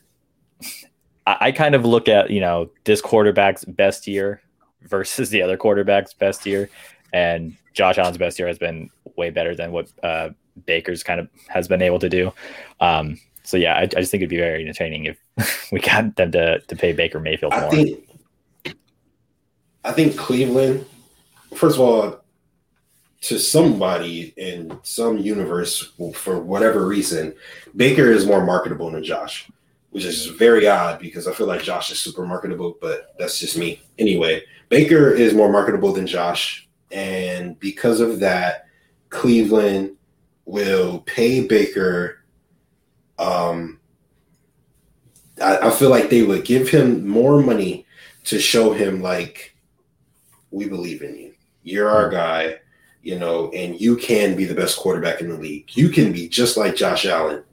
I, I kind of look at you know this quarterback's best year versus the other quarterback's best year, and Josh Allen's best year has been way better than what uh, Baker's kind of has been able to do. Um, so yeah, I, I just think it'd be very entertaining if we got them to, to pay Baker Mayfield I more. think I think Cleveland, first of all, to somebody in some universe, for whatever reason, Baker is more marketable than Josh, which is very odd because I feel like Josh is super marketable, but that's just me. Anyway, Baker is more marketable than Josh. And because of that, Cleveland will pay Baker. Um, I, I feel like they would give him more money to show him like we believe in you. You're our guy, you know, and you can be the best quarterback in the league. You can be just like Josh Allen.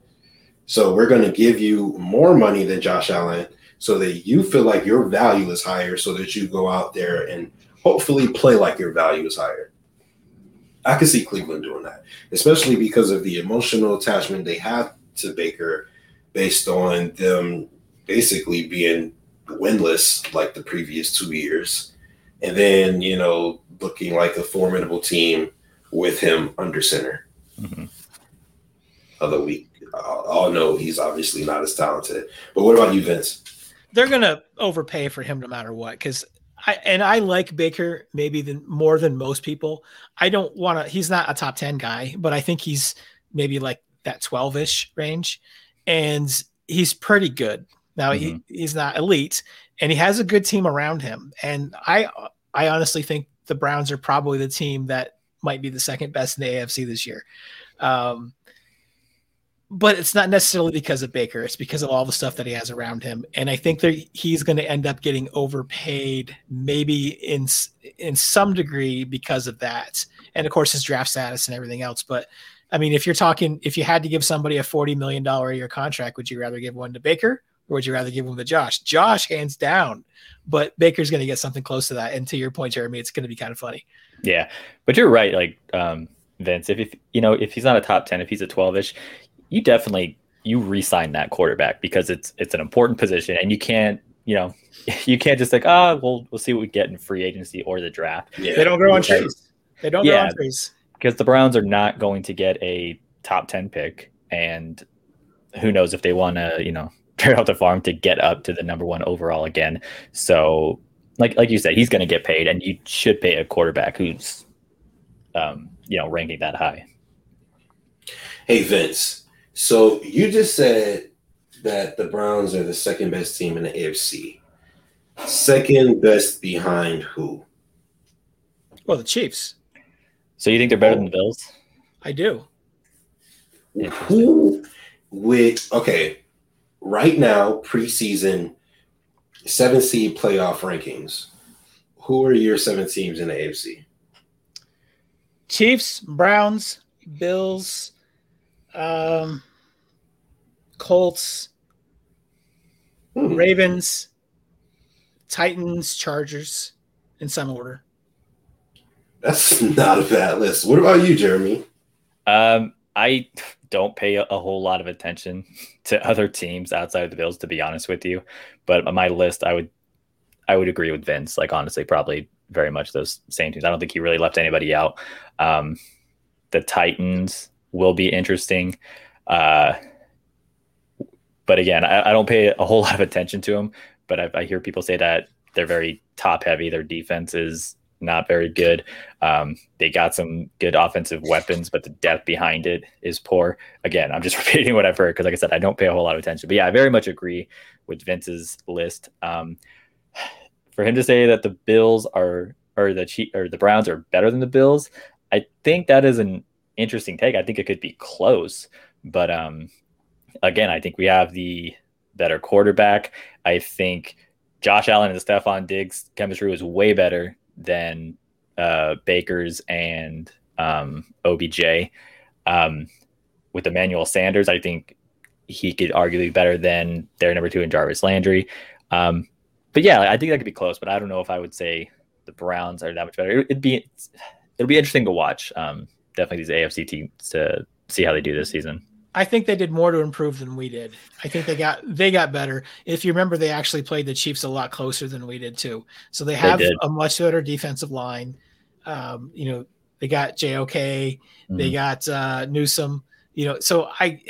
So we're going to give you more money than Josh Allen so that you feel like your value is higher so that you go out there and hopefully play like your value is higher. I can see Cleveland doing that, especially because of the emotional attachment they have to Baker based on them basically being winless like the previous two years. And then, you know, looking like a formidable team with him under center. Mhm. Although we all all know he's obviously not as talented. But what about you, Vince? They're gonna overpay for him no matter what. Because I and I like Baker maybe than more than most people. I don't want to. He's not a top ten guy, but I think he's maybe like that twelve ish range, and he's pretty good. Now he, he's not elite, and he has a good team around him. And I I honestly think the Browns are probably the team that might be the second best in the AFC this year. Um, but it's not necessarily because of Baker. It's because of all the stuff that he has around him, and I think that he's going to end up getting overpaid, maybe in in some degree because of that, and of course his draft status and everything else. But I mean, if you're talking, if you had to give somebody a forty million dollar a year contract, would you rather give one to Baker or would you rather give one to Josh? Josh, hands down. But Baker's going to get something close to that. And to your point, Jeremy, it's going to be kind of funny. Yeah, but you're right. Like um, Vince, if, if you know if he's not a top ten, if he's a twelve ish, you definitely you re-sign that quarterback because it's it's an important position, and you can't you know you can't just like ah we'll we'll see what we get in free agency or the draft Yeah. They don't grow on trees. They don't grow on trees. because the Browns are not going to get a top ten pick, and who knows if they want to you know trade out the farm to get up to the number one overall again. So like like you said, he's going to get paid, and you should pay a quarterback who's um, you know ranking that high. Hey, Vince. So you just said that the Browns are the second best team in the AFC. Second best behind who? Well, the Chiefs. So you think they're better than the Bills? I do. Who would okay? Right now, preseason seven seed playoff rankings. Who are your seven teams in the AFC? Chiefs, Browns, Bills, um, Colts, Hmm. Ravens, Titans, Chargers, in some order. That's not a bad list. What about you, Jeremy? Um, I don't pay a, a whole lot of attention to other teams outside of the Bills, to be honest with you. But on my list, I would, I would agree with Vince. Like honestly, probably very much those same teams. I don't think he really left anybody out. Um, the Titans will be interesting. Uh, but again, I, I don't pay a whole lot of attention to them. But I, I hear people say that they're very top heavy. Their defense is not very good. Um, they got some good offensive weapons, but the depth behind it is poor. Again, I'm just repeating what I've heard because, like I said, I don't pay a whole lot of attention. But yeah, I very much agree with Vince's list. Um, for him to say that the Bills are or the Chief, or the Browns are better than the Bills, I think that is an interesting take. I think it could be close, but um, again, I think we have the better quarterback. I think Josh Allen and Stefon Diggs chemistry was way better than uh, Baker's and um, OBJ. Um, with Emmanuel Sanders, I think he could arguably be better than their number two in Jarvis Landry. Um, but yeah, I think that could be close, but I don't know if I would say the Browns are that much better. It'd be it'll be interesting to watch. Um, definitely these AFC teams to see how they do this season. I think they did more to improve than we did. I think they got they got better. If you remember, they actually played the Chiefs a lot closer than we did too. So they have they a much better defensive line. Um, you know, they got JOK, mm-hmm. they got uh, Newsome. You know, so I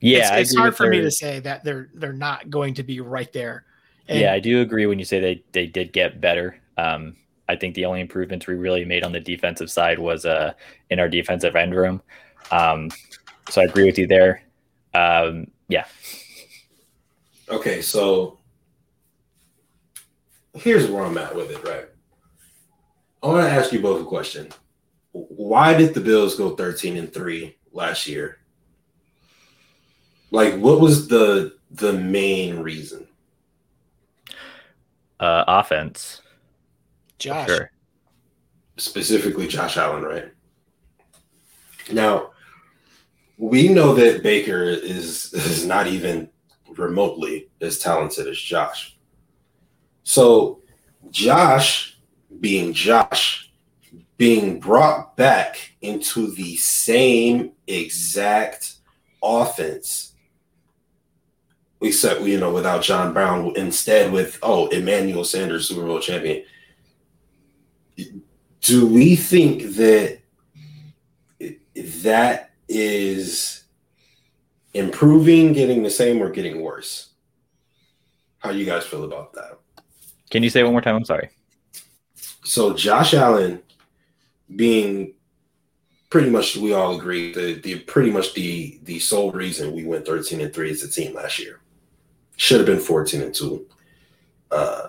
yeah, it's, it's hard for me to say that they're they're not going to be right there. And, yeah, I do agree when you say they they did get better. Um, I think the only improvements we really made on the defensive side was uh, in our defensive end room. Um, so I agree with you there. Um, yeah. Okay, so here's where I'm at with it, right? I want to ask you both a question. Why did the Bills go 13 and 3 last year? Like what was the the main reason? Uh offense. Josh. Sure. Specifically Josh Allen, right? Now, we know that Baker is is not even remotely as talented as Josh. So Josh being Josh being brought back into the same exact offense except you know without John Brown instead with oh Emmanuel Sanders Super Bowl champion do we think that that is improving, getting the same, or getting worse? How you guys feel about that? Can you say one more time? I'm sorry. So Josh Allen being pretty much we all agree the, the pretty much the the sole reason we went 13 and 3 as a team last year. Should have been 14 and 2. Uh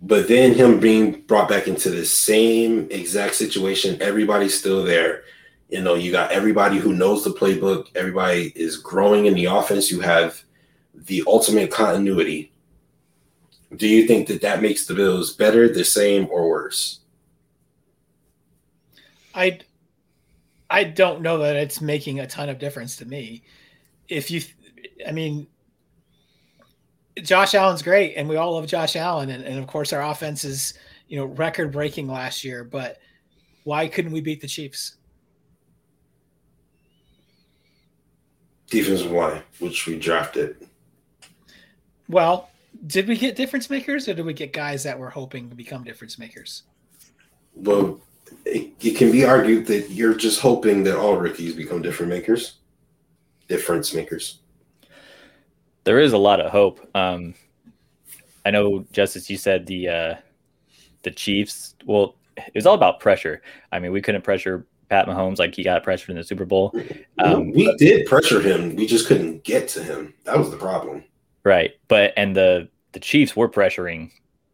but then him being brought back into the same exact situation, everybody's still there. You know, you got everybody who knows the playbook, everybody is growing in the offense. You have the ultimate continuity. Do you think that that makes the Bills better, the same, or worse? I I don't know that it's making a ton of difference to me. If you, I mean, Josh Allen's great, and we all love Josh Allen, and, and of course our offense is you know record breaking last year. But why couldn't we beat the Chiefs? Defensive line, which we drafted. Well, did we get difference makers or did we get guys that were hoping to become difference makers? Well, it, it can be argued that you're just hoping that all rookies become different makers, difference makers. There is a lot of hope. Um, I know, Justice, you said the uh, the Chiefs. Well, it was all about pressure. I mean, we couldn't pressure Pat Mahomes like he got pressured in the Super Bowl. Um, we but, did pressure him. We just couldn't get to him. That was the problem. Right. But and the the Chiefs were pressuring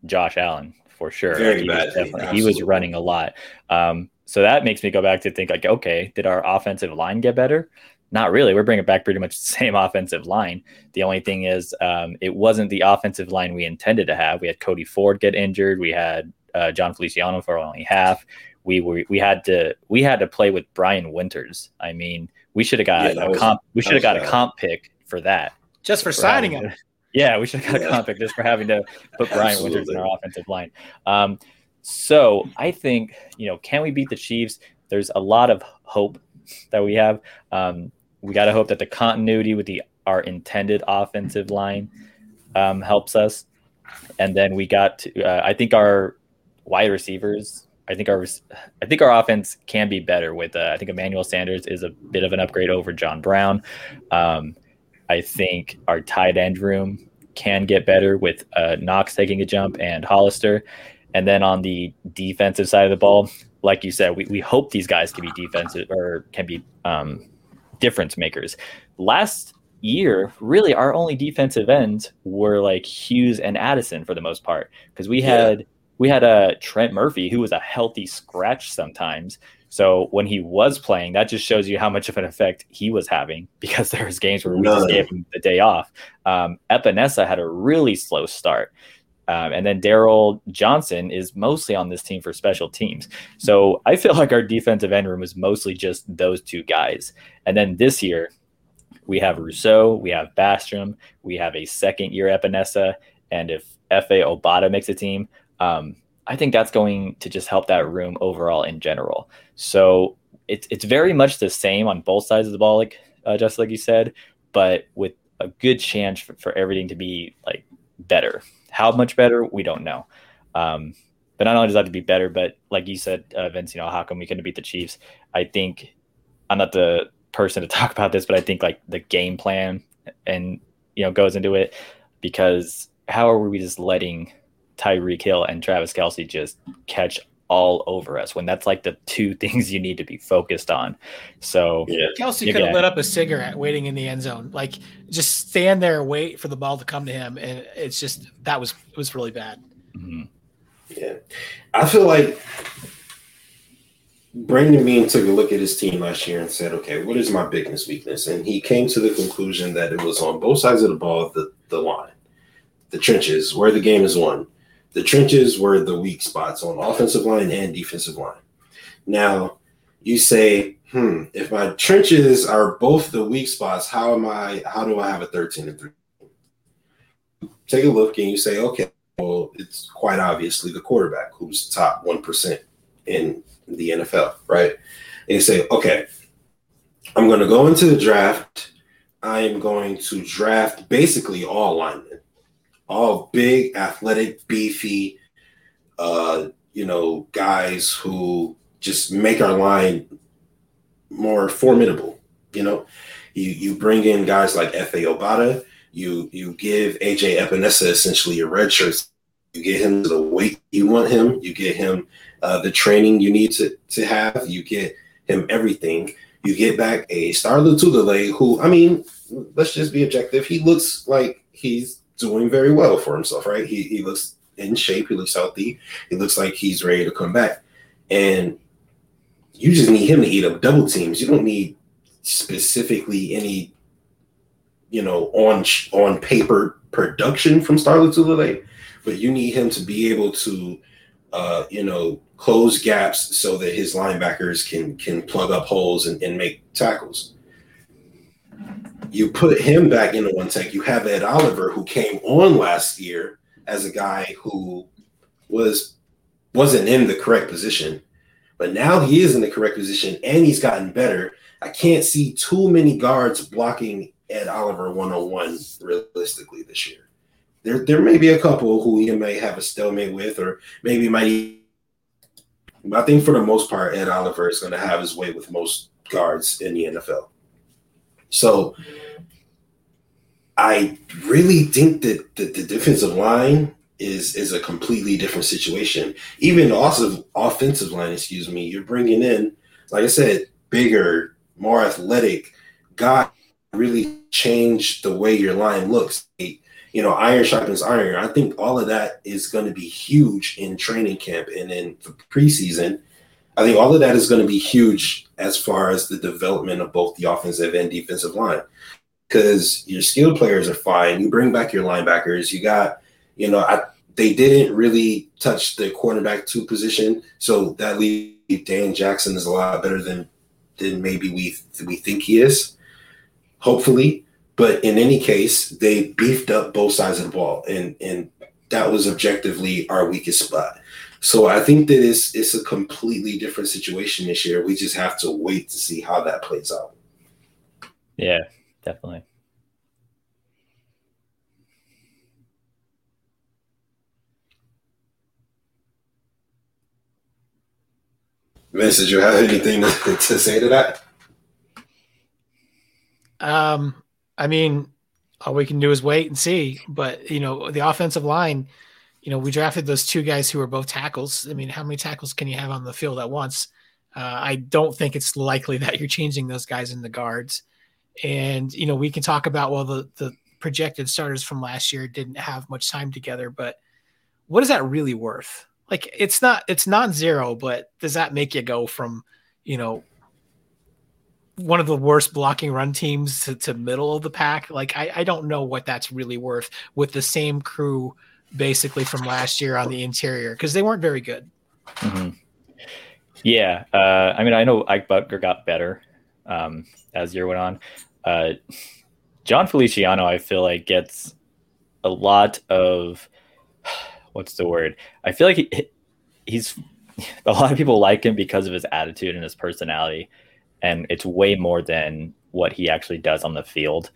Josh Allen for sure. Very he badly. Was he was running a lot. Um, so that makes me go back to think like, okay, did our offensive line get better? Not really. We're bringing back pretty much the same offensive line. The only thing is, um, it wasn't the offensive line we intended to have. We had Cody Ford get injured. We had uh, Jon Feliciano for only half we were we had to we had to play with Brian Winters. I mean, we should have got yeah, a was, comp. We should have got bad. a comp pick for that. Just for, for signing him. To, yeah, we should have got yeah. a comp pick just for having to put Brian Absolutely. Winters in our offensive line. Um, so I think you know, can we beat the Chiefs? There's a lot of hope that we have. Um, we got to hope that the continuity with the our intended offensive line um, helps us, and then we got to. Uh, I think our wide receivers I think our I think our offense can be better with. Uh, I think Emmanuel Sanders is a bit of an upgrade over John Brown. Um, I think our tight end room can get better with uh, Knox taking a jump and Hollister. And then on the defensive side of the ball, like you said, we, we hope these guys can be defensive or can be um, difference makers. Last year, really, our only defensive ends were like Hughes and Addison for the most part because we had. Yeah we had a Trent Murphy who was a healthy scratch sometimes. So when he was playing, that just shows you how much of an effect he was having because there was games where we None. just gave him the day off. Um, Epenesa had a really slow start. Um, and then Darryl Johnson is mostly on this team for special teams. So I feel like our defensive end room is mostly just those two guys. And then this year, we have Rousseau, we have Basham, we have a second year Epenesa. And if Efe Obada makes a team, um, I think that's going to just help that room overall in general. So it's it's very much the same on both sides of the ball, like uh, just like you said, but with a good chance for, for everything to be like better. How much better, we don't know. Um, but not only does that have to be better, but like you said, uh, Vince, you know, how come we couldn't beat the Chiefs? I think I'm not the person to talk about this, but I think like the game plan and you know goes into it because how are we just letting Tyreek Hill and Travis Kelce just catch all over us when that's like the two things you need to be focused on. So yeah. Kelce could have lit up a cigarette waiting in the end zone, like just stand there, wait for the ball to come to him, and it's just that was it was really bad. Mm-hmm. Yeah, I feel like Brandon Beane took a look at his team last year and said, "Okay, what is my biggest weakness?" And he came to the conclusion that it was on both sides of the ball, the the line, the trenches, where the game is won the trenches were the weak spots on offensive line and defensive line. Now, you say, hmm, if my trenches are both the weak spots, how am I how do I have a 13 and 3? Take a look and you say, okay, well, it's quite obviously the quarterback who's top 1% in the NFL, right? And you say, okay, I'm going to go into the draft. I am going to draft basically all linemen all big, athletic, beefy, uh, you know, guys who just make our line more formidable. You know, you you bring in guys like Efe Obada, You you give AJ Epenesa essentially a red shirt. You get him the weight you want him. You get him uh, the training you need to to have. You get him everything. You get back a Star Lotulelei, who I mean, let's just be objective. He looks like he's doing very well for himself, right? He he looks in shape, he looks healthy, he looks like he's ready to come back. And you just need him to eat up double teams. You don't need specifically any, you know, on on paper production from Star Lotulelei, but you need him to be able to, uh, you know, close gaps so that his linebackers can can plug up holes and, and make tackles. You put him back into one tech. You have Ed Oliver, who came on last year as a guy who was wasn't in the correct position, but now he is in the correct position and he's gotten better. I can't see too many guards blocking Ed Oliver one on one realistically this year. There, there may be a couple who he may have a stalemate with, or maybe might. But I think for the most part, Ed Oliver is going to have his way with most guards in the NFL. So I really think that the, the defensive line is is a completely different situation. Even also offensive line, excuse me, you're bringing in, like I said, bigger, more athletic guy. Really change the way your line looks. You know, iron sharpens iron. I think all of that is going to be huge in training camp and in the preseason. I think all of that is going to be huge as far as the development of both the offensive and defensive line. Because your skilled players are fine. You bring back your linebackers. You got, you know, I, they didn't really touch the cornerback two position, so that leaves Dane Jackson is a lot better than than maybe we we think he is. Hopefully, but in any case, they beefed up both sides of the ball, and and that was objectively our weakest spot. So I think that it's it's a completely different situation this year. We just have to wait to see how that plays out. Yeah, definitely. Vince, did you have anything to, to say to that? Um, I mean, all we can do is wait and see. But you know, the offensive line you know, we drafted those two guys who were both tackles. I mean, how many tackles can you have on the field at once? Uh, I don't think it's likely that you're changing those guys in the guards. And you know, we can talk about well, the the projected starters from last year didn't have much time together, but what is that really worth? Like, it's not it's not zero, but does that make you go from you know, one of the worst blocking run teams to, to middle of the pack. Like I, I don't know what that's really worth with the same crew basically from last year on the interior because they weren't very good. Mm-hmm. Yeah, uh, I mean, I know Ike Boettger got better um, as year went on. Uh, Jon Feliciano, I feel like gets a lot of what's the word? I feel like he, he's a lot of people like him because of his attitude and his personality, and it's way more than what he actually does on the field.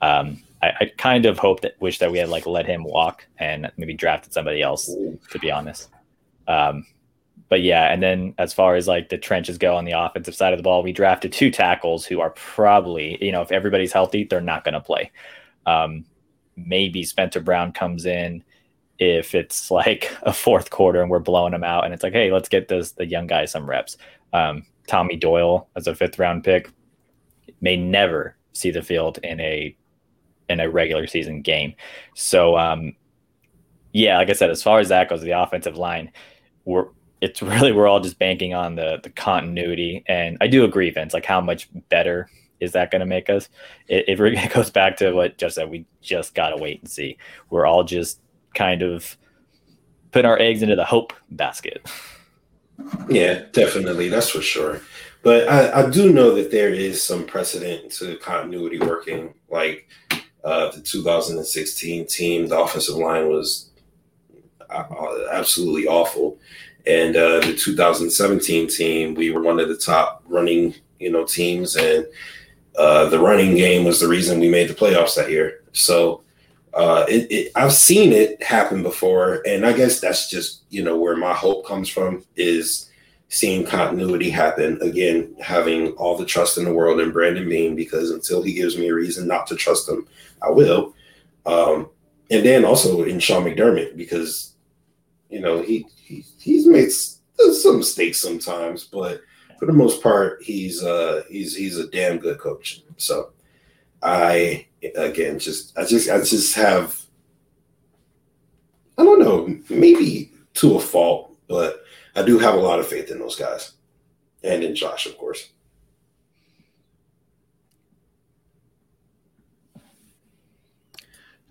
Um, I, I, kind of hope that wish that we had like let him walk and maybe drafted somebody else. To be honest, um, but yeah, and then as far as like the trenches go on the offensive side of the ball, we drafted two tackles who are probably, you know, if everybody's healthy, they're not going to play. Um, maybe Spencer Brown comes in if it's like a fourth quarter and we're blowing them out, and it's like, hey, let's get this the young guy some reps. Um, Tommy Doyle as a fifth round pick may never see the field in a in a regular season game. So um, yeah, like I said, as far as that goes, the offensive line, we're it's really we're all just banking on the the continuity. And I do agree, Vince. Like, how much better is that going to make us? It, it goes back to what just said. We just got to wait and see. We're all just kind of putting our eggs into the hope basket. Yeah, definitely. That's for sure. But I, I do know that there is some precedent to continuity working. Like uh, the 2016 team, the offensive line was uh, absolutely awful. And uh, the 2017 team, we were one of the top running, you know, teams, and uh, the running game was the reason we made the playoffs that year. So uh, it, it, I've seen it happen before, and I guess that's just you know where my hope comes from is seeing continuity happen again, having all the trust in the world in Brandon Beane because until he gives me a reason not to trust him, I will. Um, and then also in Sean McDermott because you know he he, he's made some mistakes sometimes, but for the most part, he's uh he's he's a damn good coach. So I again just I just I just have I don't know maybe to a fault, but I do have a lot of faith in those guys and in Josh, of course.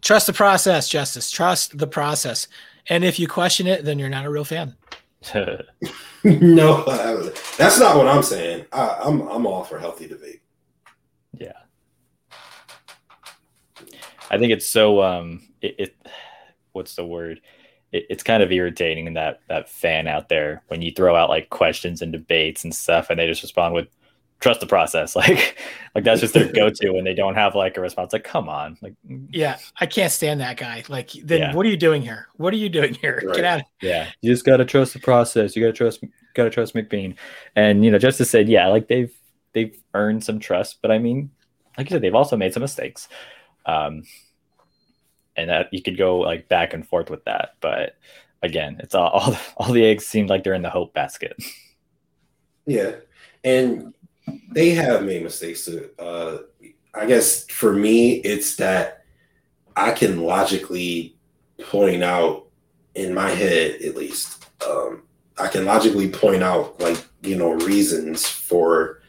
Trust the process, Justice. Trust the process. And if you question it, then you're not a real fan. no, that's not what I'm saying. I, I'm I'm all for healthy debate. Yeah, I think it's so. Um, it, it what's the word? It, it's kind of irritating that that fan out there when you throw out like questions and debates and stuff, and they just respond with trust the process. Like, like that's just their go-to when they don't have like a response. Like, come on, like, yeah, I can't stand that guy. Like, then yeah. what are you doing here? What are you doing here? Right. Get out. Of- yeah, you just gotta trust the process. You gotta trust, gotta trust McBeane. And you know, Justice said, yeah, like they've they've earned some trust, but I mean, like you said, they've also made some mistakes. Um, and that you could go like back and forth with that, but again, it's all all, all the eggs seem like they're in the hope basket. Yeah, and they have made mistakes too. Uh, I guess for me, it's that I can logically point out in my head, at least, um, I can logically point out like you know reasons for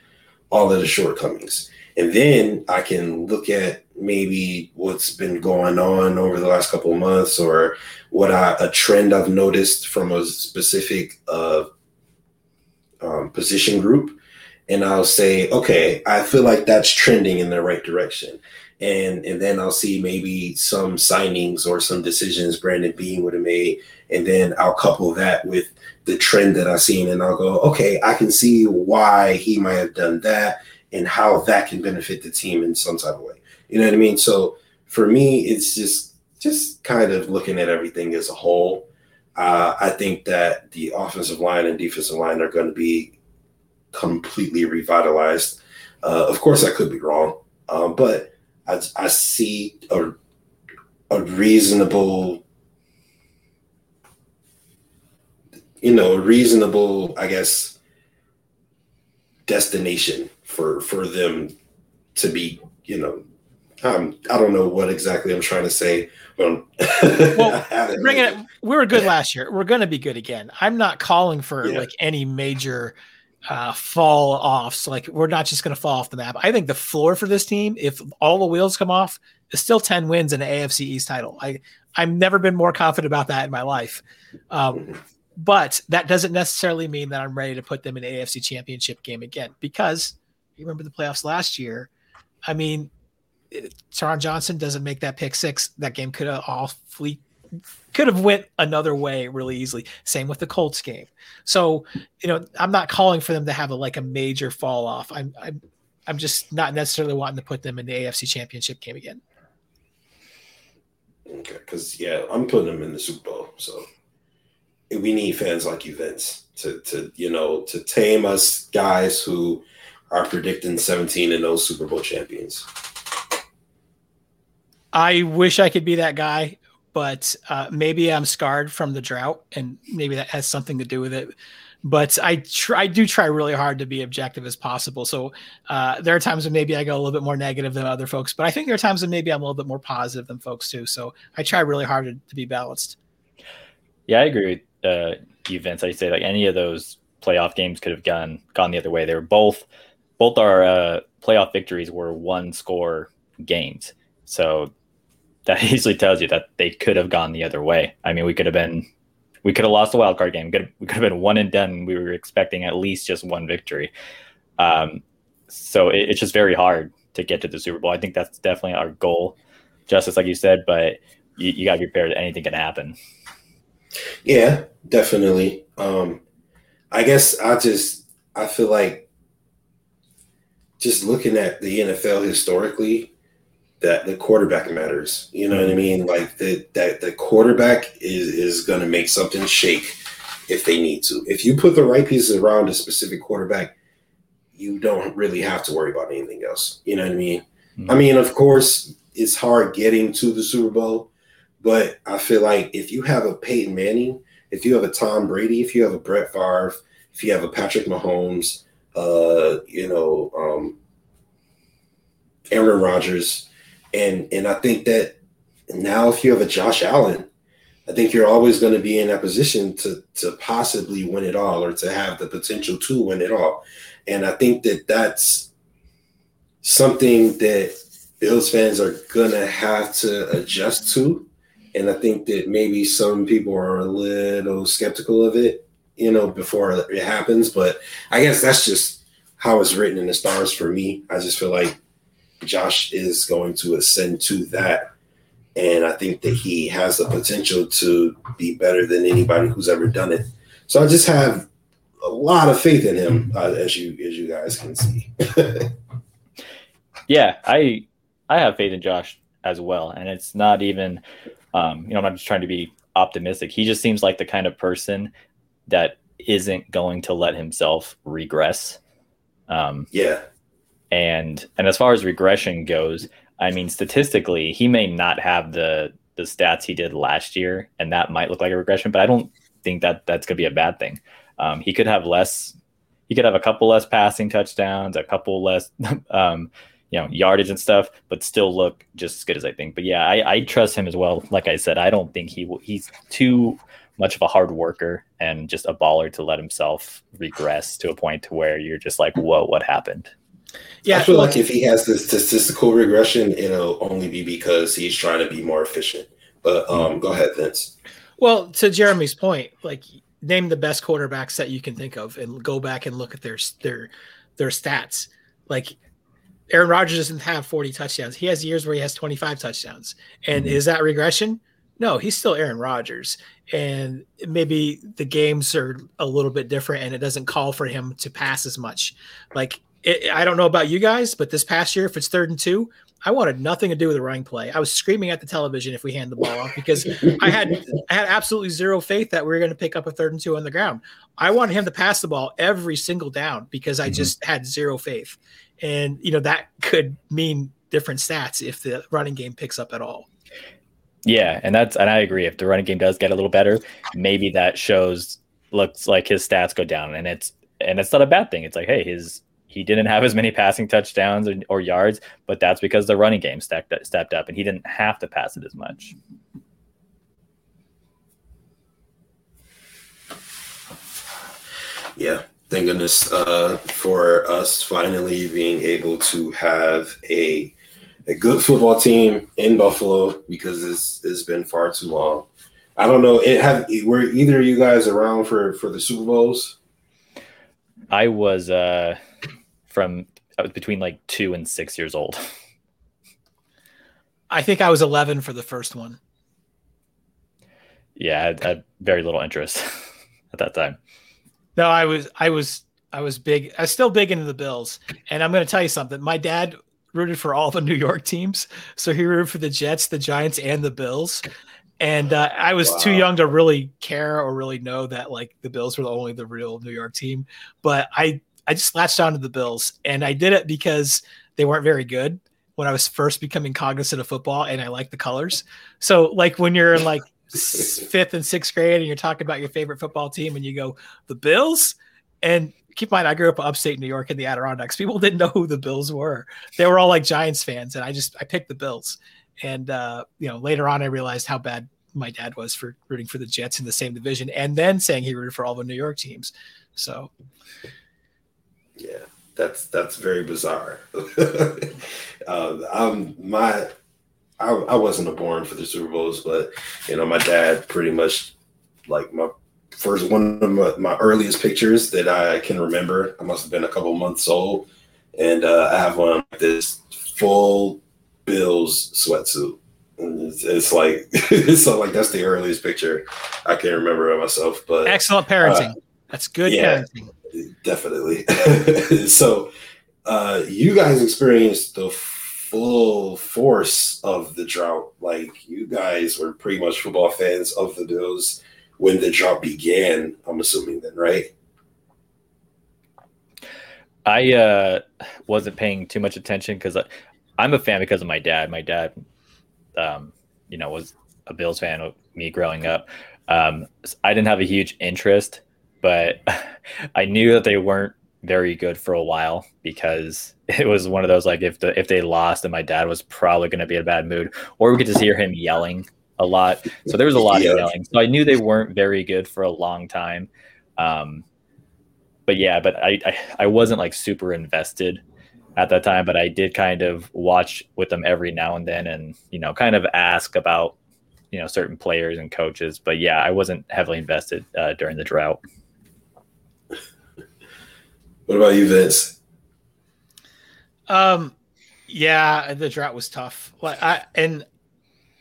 all of the shortcomings, and then I can look at maybe what's been going on over the last couple of months or what I, a trend I've noticed from a specific uh, um, position group and I'll say, okay, I feel like that's trending in the right direction. And and then I'll see maybe some signings or some decisions Brandon Beane would have made. And then I'll couple that with the trend that I've seen and I'll go, okay, I can see why he might have done that and how that can benefit the team in some type of way. You know what I mean? So for me, it's just just kind of looking at everything as a whole. Uh, I think that the offensive line and defensive line are going to be completely revitalized. Uh, of course, I could be wrong, um, but I, I see a, a reasonable, you know, a reasonable, I guess, destination for for them to be, you know, um, I don't know what exactly I'm trying to say. well, bring it. We were good last year. We're going to be good again. I'm not calling for yeah. like any major uh, fall off. So like we're not just going to fall off the map. I think the floor for this team, if all the wheels come off, is still 10 wins and an AFC East title. I I've never been more confident about that in my life. Um, but that doesn't necessarily mean that I'm ready to put them in an AFC championship game again because you remember the playoffs last year. I mean, Taron Johnson doesn't make that pick six. That game could have awfully could have went another way really easily. Same with the Colts game. So, you know, I'm not calling for them to have a like a major fall off. I'm I'm I'm just not necessarily wanting to put them in the AFC championship game again. Okay, because yeah, I'm putting them in the Super Bowl. So we need fans like you, Vince, to to you know to tame us guys who are predicting 17 and those Super Bowl champions. I wish I could be that guy, but uh, maybe I'm scarred from the drought, and maybe that has something to do with it. But I try, I do try really hard to be objective as possible. So uh, there are times when maybe I go a little bit more negative than other folks, but I think there are times when maybe I'm a little bit more positive than folks too. So I try really hard to, to be balanced. Yeah, I agree with uh, you, Vince. I say like any of those playoff games could have gone gone the other way. They were both both our uh, playoff victories were one score games. So that easily tells you that they could have gone the other way. I mean, we could have been, we could have lost the wild card game. We could have, we could have been one and done. We were expecting at least just one victory. Um, so it, it's just very hard to get to the Super Bowl. I think that's definitely our goal, Justice, like you said. But you, you got to be prepared. Anything can happen. Yeah, definitely. Um, I guess I just I feel like just looking at the NFL historically, that the quarterback matters. You know what I mean? Like that that the quarterback is is going to make something shake if they need to. If you put the right pieces around a specific quarterback, you don't really have to worry about anything else. You know what I mean? Mm-hmm. I mean, of course, it's hard getting to the Super Bowl, but I feel like if you have a Peyton Manning, if you have a Tom Brady, if you have a Brett Favre, if you have a Patrick Mahomes, uh, you know, um, Aaron Rodgers, and and I think that now if you have a Josh Allen, I think you're always going to be in that position to to possibly win it all or to have the potential to win it all. And I think that that's something that Bills fans are going to have to adjust to. And I think that maybe some people are a little skeptical of it, you know, before it happens. But I guess that's just how it's written in the stars for me. I just feel like Josh is going to ascend to that. And I think that he has the potential to be better than anybody who's ever done it. So I just have a lot of faith in him, uh, as you as you guys can see. yeah, I I have faith in Josh as well, and it's not even, um, you know, I'm not just trying to be optimistic. He just seems like the kind of person that isn't going to let himself regress. Um, yeah, and and as far as regression goes, I mean statistically, he may not have the the stats he did last year, and that might look like a regression, but I don't think that that's going to be a bad thing. Um, he could have less. He could have a couple less passing touchdowns, a couple less, um, you know, yardage and stuff, but still look just as good as I think. But yeah, I, I trust him as well. Like I said, I don't think he will, he's too much of a hard worker and just a baller to let himself regress to a point to where you're just like, whoa, what happened? Yeah, I feel like if he has this statistical regression, it'll only be because he's trying to be more efficient. But um, go ahead, Vince. Well, to Jeremy's point, like name the best quarterbacks that you can think of, and go back and look at their their their stats. Like Aaron Rodgers doesn't have 40 touchdowns. He has years where he has 25 touchdowns. And mm-hmm. is that regression? No, he's still Aaron Rodgers. And maybe the games are a little bit different and it doesn't call for him to pass as much. Like it, I don't know about you guys, but this past year, if it's third and two, I wanted nothing to do with the running play. I was screaming at the television if we hand the ball off because I had I had absolutely zero faith that we were going to pick up a third and two on the ground. I wanted him to pass the ball every single down because I mm-hmm. just had zero faith, and you know that could mean different stats if the running game picks up at all. Yeah, and that's and I agree. If the running game does get a little better, maybe that shows looks like his stats go down, and it's and it's not a bad thing. It's like, hey, his he didn't have as many passing touchdowns or, or yards, but that's because the running game stepped, stepped up and he didn't have to pass it as much. Yeah. thank goodness uh, for us finally being able to have a a good football team in Buffalo because it's it's been far too long. I don't know. It have were either of you guys around for for the Super Bowls? I was uh from I was between like two and six years old. I think I was 11 for the first one. Yeah, I had, I had very little interest at that time. No, I was, I was, I was big. I was still big into the Bills, and I'm going to tell you something. My dad rooted for all the New York teams, so he rooted for the Jets, the Giants, and the Bills. And uh, I was wow. too young to really care or really know that like the Bills were the only the real New York team. But I, I just latched on to the Bills, and I did it because they weren't very good when I was first becoming cognizant of football, and I like the colors. So like when you're in like fifth and sixth grade and you're talking about your favorite football team and you go the bills? And keep in mind i grew up upstate new york in the adirondacks. People didn't know who the bills were. They were all like giants fans and i just i picked the bills. And uh, you know later on i realized how bad my dad was for rooting for the jets in the same division and then saying he rooted for all the new york teams. So yeah that's that's very bizarre uh, um my I, I wasn't born for the Super Bowls, but you know, my dad pretty much like my first one of my, my earliest pictures that I can remember. I must have been a couple months old, and uh, I have one this full Bills sweatsuit. It's, it's like so like that's the earliest picture I can remember of myself. But excellent parenting. Uh, that's good yeah, parenting. Definitely. so uh, you guys experienced the full force of the drought. Like you guys were pretty much football fans of the Bills when the drought began. I'm assuming then, right? I uh, wasn't paying too much attention because I'm a fan because of my dad. My dad, um, you know, was a Bills fan of me growing up. Um, I didn't have a huge interest, but I knew that they weren't very good for a while because it was one of those like if the if they lost and my dad was probably going to be in a bad mood or we could just hear him yelling a lot. So there was a lot yeah. of yelling. So i knew they weren't very good for a long time. Um but yeah but I, I i wasn't like super invested at that time but i did kind of watch with them every now and then and you know kind of ask about you know certain players and coaches. But yeah i wasn't heavily invested uh, during the drought what about you, Vince? Um, yeah, the drought was tough. Like I and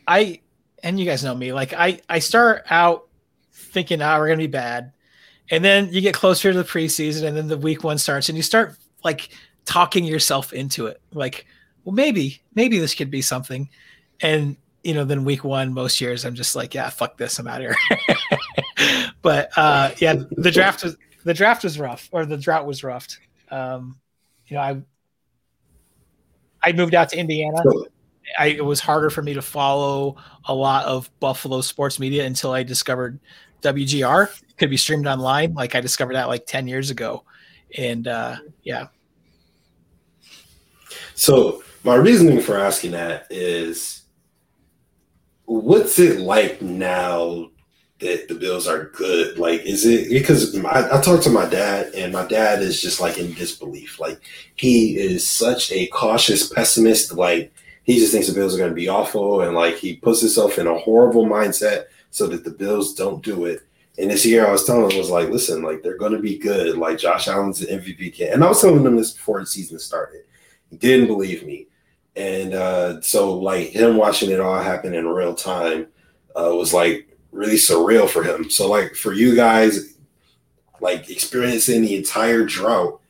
I and you guys know me. Like I I start out thinking, "Ah, we're gonna be bad," and then you get closer to the preseason, and then the week one starts, and you start like talking yourself into it. Like, well, maybe maybe this could be something, and you know, then week one, most years, I'm just like, yeah, fuck this, I'm out here. but uh, yeah, the draft was the draft was rough, or the drought was rough. Um, you know, I I moved out to Indiana. I, it was harder for me to follow a lot of Buffalo sports media until I discovered WGR it could be streamed online. Like I discovered that like ten years ago, and uh, yeah. So my reasoning for asking that is, what's it like now that the Bills are good? Like, is it because I, I talked to my dad, and my dad is just like in disbelief. Like, he is such a cautious pessimist. Like, he just thinks the Bills are going to be awful, and like he puts himself in a horrible mindset so that the Bills don't do it. And this year, I was telling him was like, listen, like they're going to be good. Like Josh Allen's an MVP kid, and I was telling him this before the season started. He didn't believe me, and uh, so like him watching it all happen in real time uh, was like really surreal for him. So like for you guys, like experiencing the entire drought,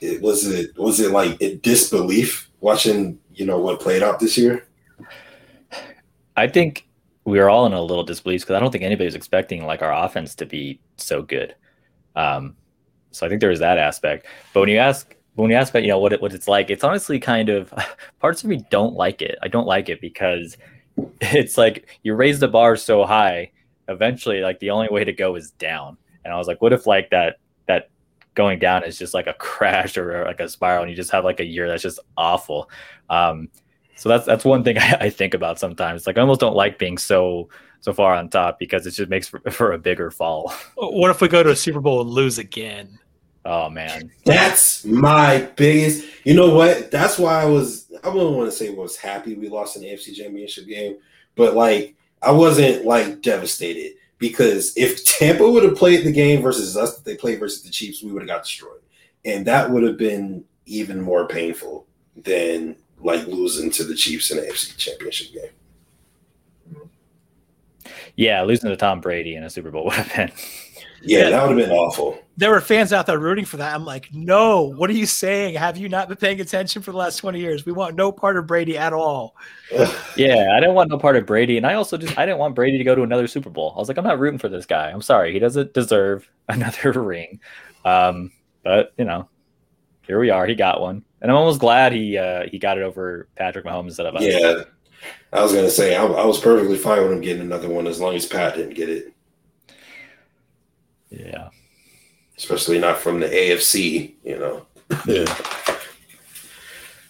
it was it was it like a disbelief watching you know what played out this year? I think we were all in a little disbelief because I don't think anybody was expecting like our offense to be so good. Um, so I think there was that aspect. But when you ask when you ask about you know what it, what it's like, it's honestly kind of parts of me don't like it. I don't like it because it's like you raise the bar so high eventually like the only way to go is down and i was like what if like that that going down is just like a crash or like a spiral and you just have like a year that's just awful um so that's that's one thing I, I think about sometimes like i almost don't like being so so far on top because it just makes for, for a bigger fall what if we go to a super bowl and lose again Oh man, that's my biggest. You know what? That's why I was. I wouldn't want to say was happy we lost an AFC Championship game, but like I wasn't like devastated because if Tampa would have played the game versus us, that they played versus the Chiefs, we would have got destroyed, and that would have been even more painful than like losing to the Chiefs in the AFC Championship game. Yeah, losing to Tom Brady in a Super Bowl would have been. Yeah, yeah, that would have been awful. There were fans out there rooting for that. I'm like, no, what are you saying? Have you not been paying attention for the last 20 years? We want no part of Brady at all. yeah, I didn't want no part of Brady. And I also just I didn't want Brady to go to another Super Bowl. I was like, I'm not rooting for this guy. I'm sorry. He doesn't deserve another ring. Um, but you know, here we are. He got one. And I'm almost glad he uh, he got it over Patrick Mahomes instead of us. Yeah. I was gonna say I, I was perfectly fine with him getting another one as long as Pat didn't get it. Yeah. Especially not from the AFC, you know. Yeah.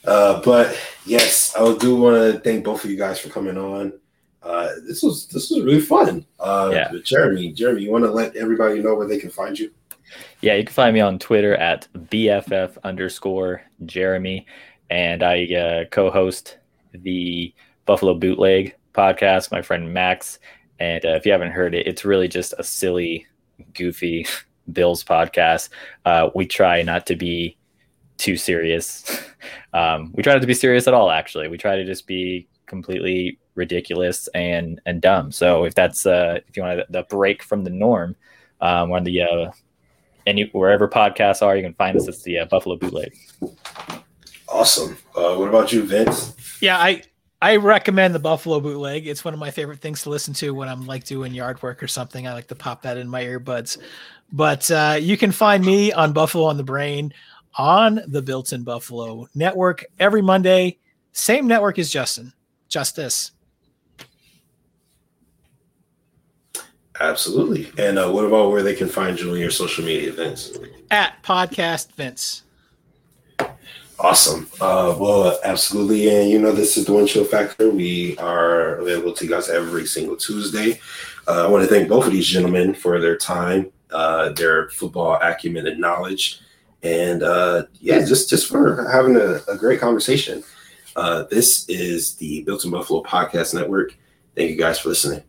uh, but yes, I do want to thank both of you guys for coming on. Uh, this was this was really fun. Uh, yeah. Jeremy, Jeremy, you want to let everybody know where they can find you? Yeah, you can find me on Twitter at BFF underscore Jeremy, and I uh, co-host the Buffalo Bootleg podcast. My friend Max, and uh, if you haven't heard it, it's really just a silly goofy Bills podcast. Uh, we try not to be too serious. Um, we try not to be serious at all. Actually, we try to just be completely ridiculous and and dumb. So if that's uh, if you want the break from the norm, um, on the uh, any wherever podcasts are, you can find us. It's the uh, Buffalo Bootleg. Awesome. Uh, what about you, Vince? Yeah, I I recommend the Buffalo Bootleg. It's one of my favorite things to listen to when I'm like doing yard work or something. I like to pop that in my earbuds. But uh, you can find me on Buffalo on the Brain on the Built in Buffalo network every Monday. Same network as Justin, Justice. Absolutely. And uh, what about where they can find you on your social media Vince? At Podcast Vince. Awesome. Uh, well, absolutely. And you know, this is the Windshield Factor. We are available to you guys every single Tuesday. Uh, I want to thank both of these gentlemen for their time, uh, their football acumen and knowledge, and uh, yeah, just just for having a, a great conversation. Uh, this is the Built in Buffalo Podcast Network. Thank you guys for listening.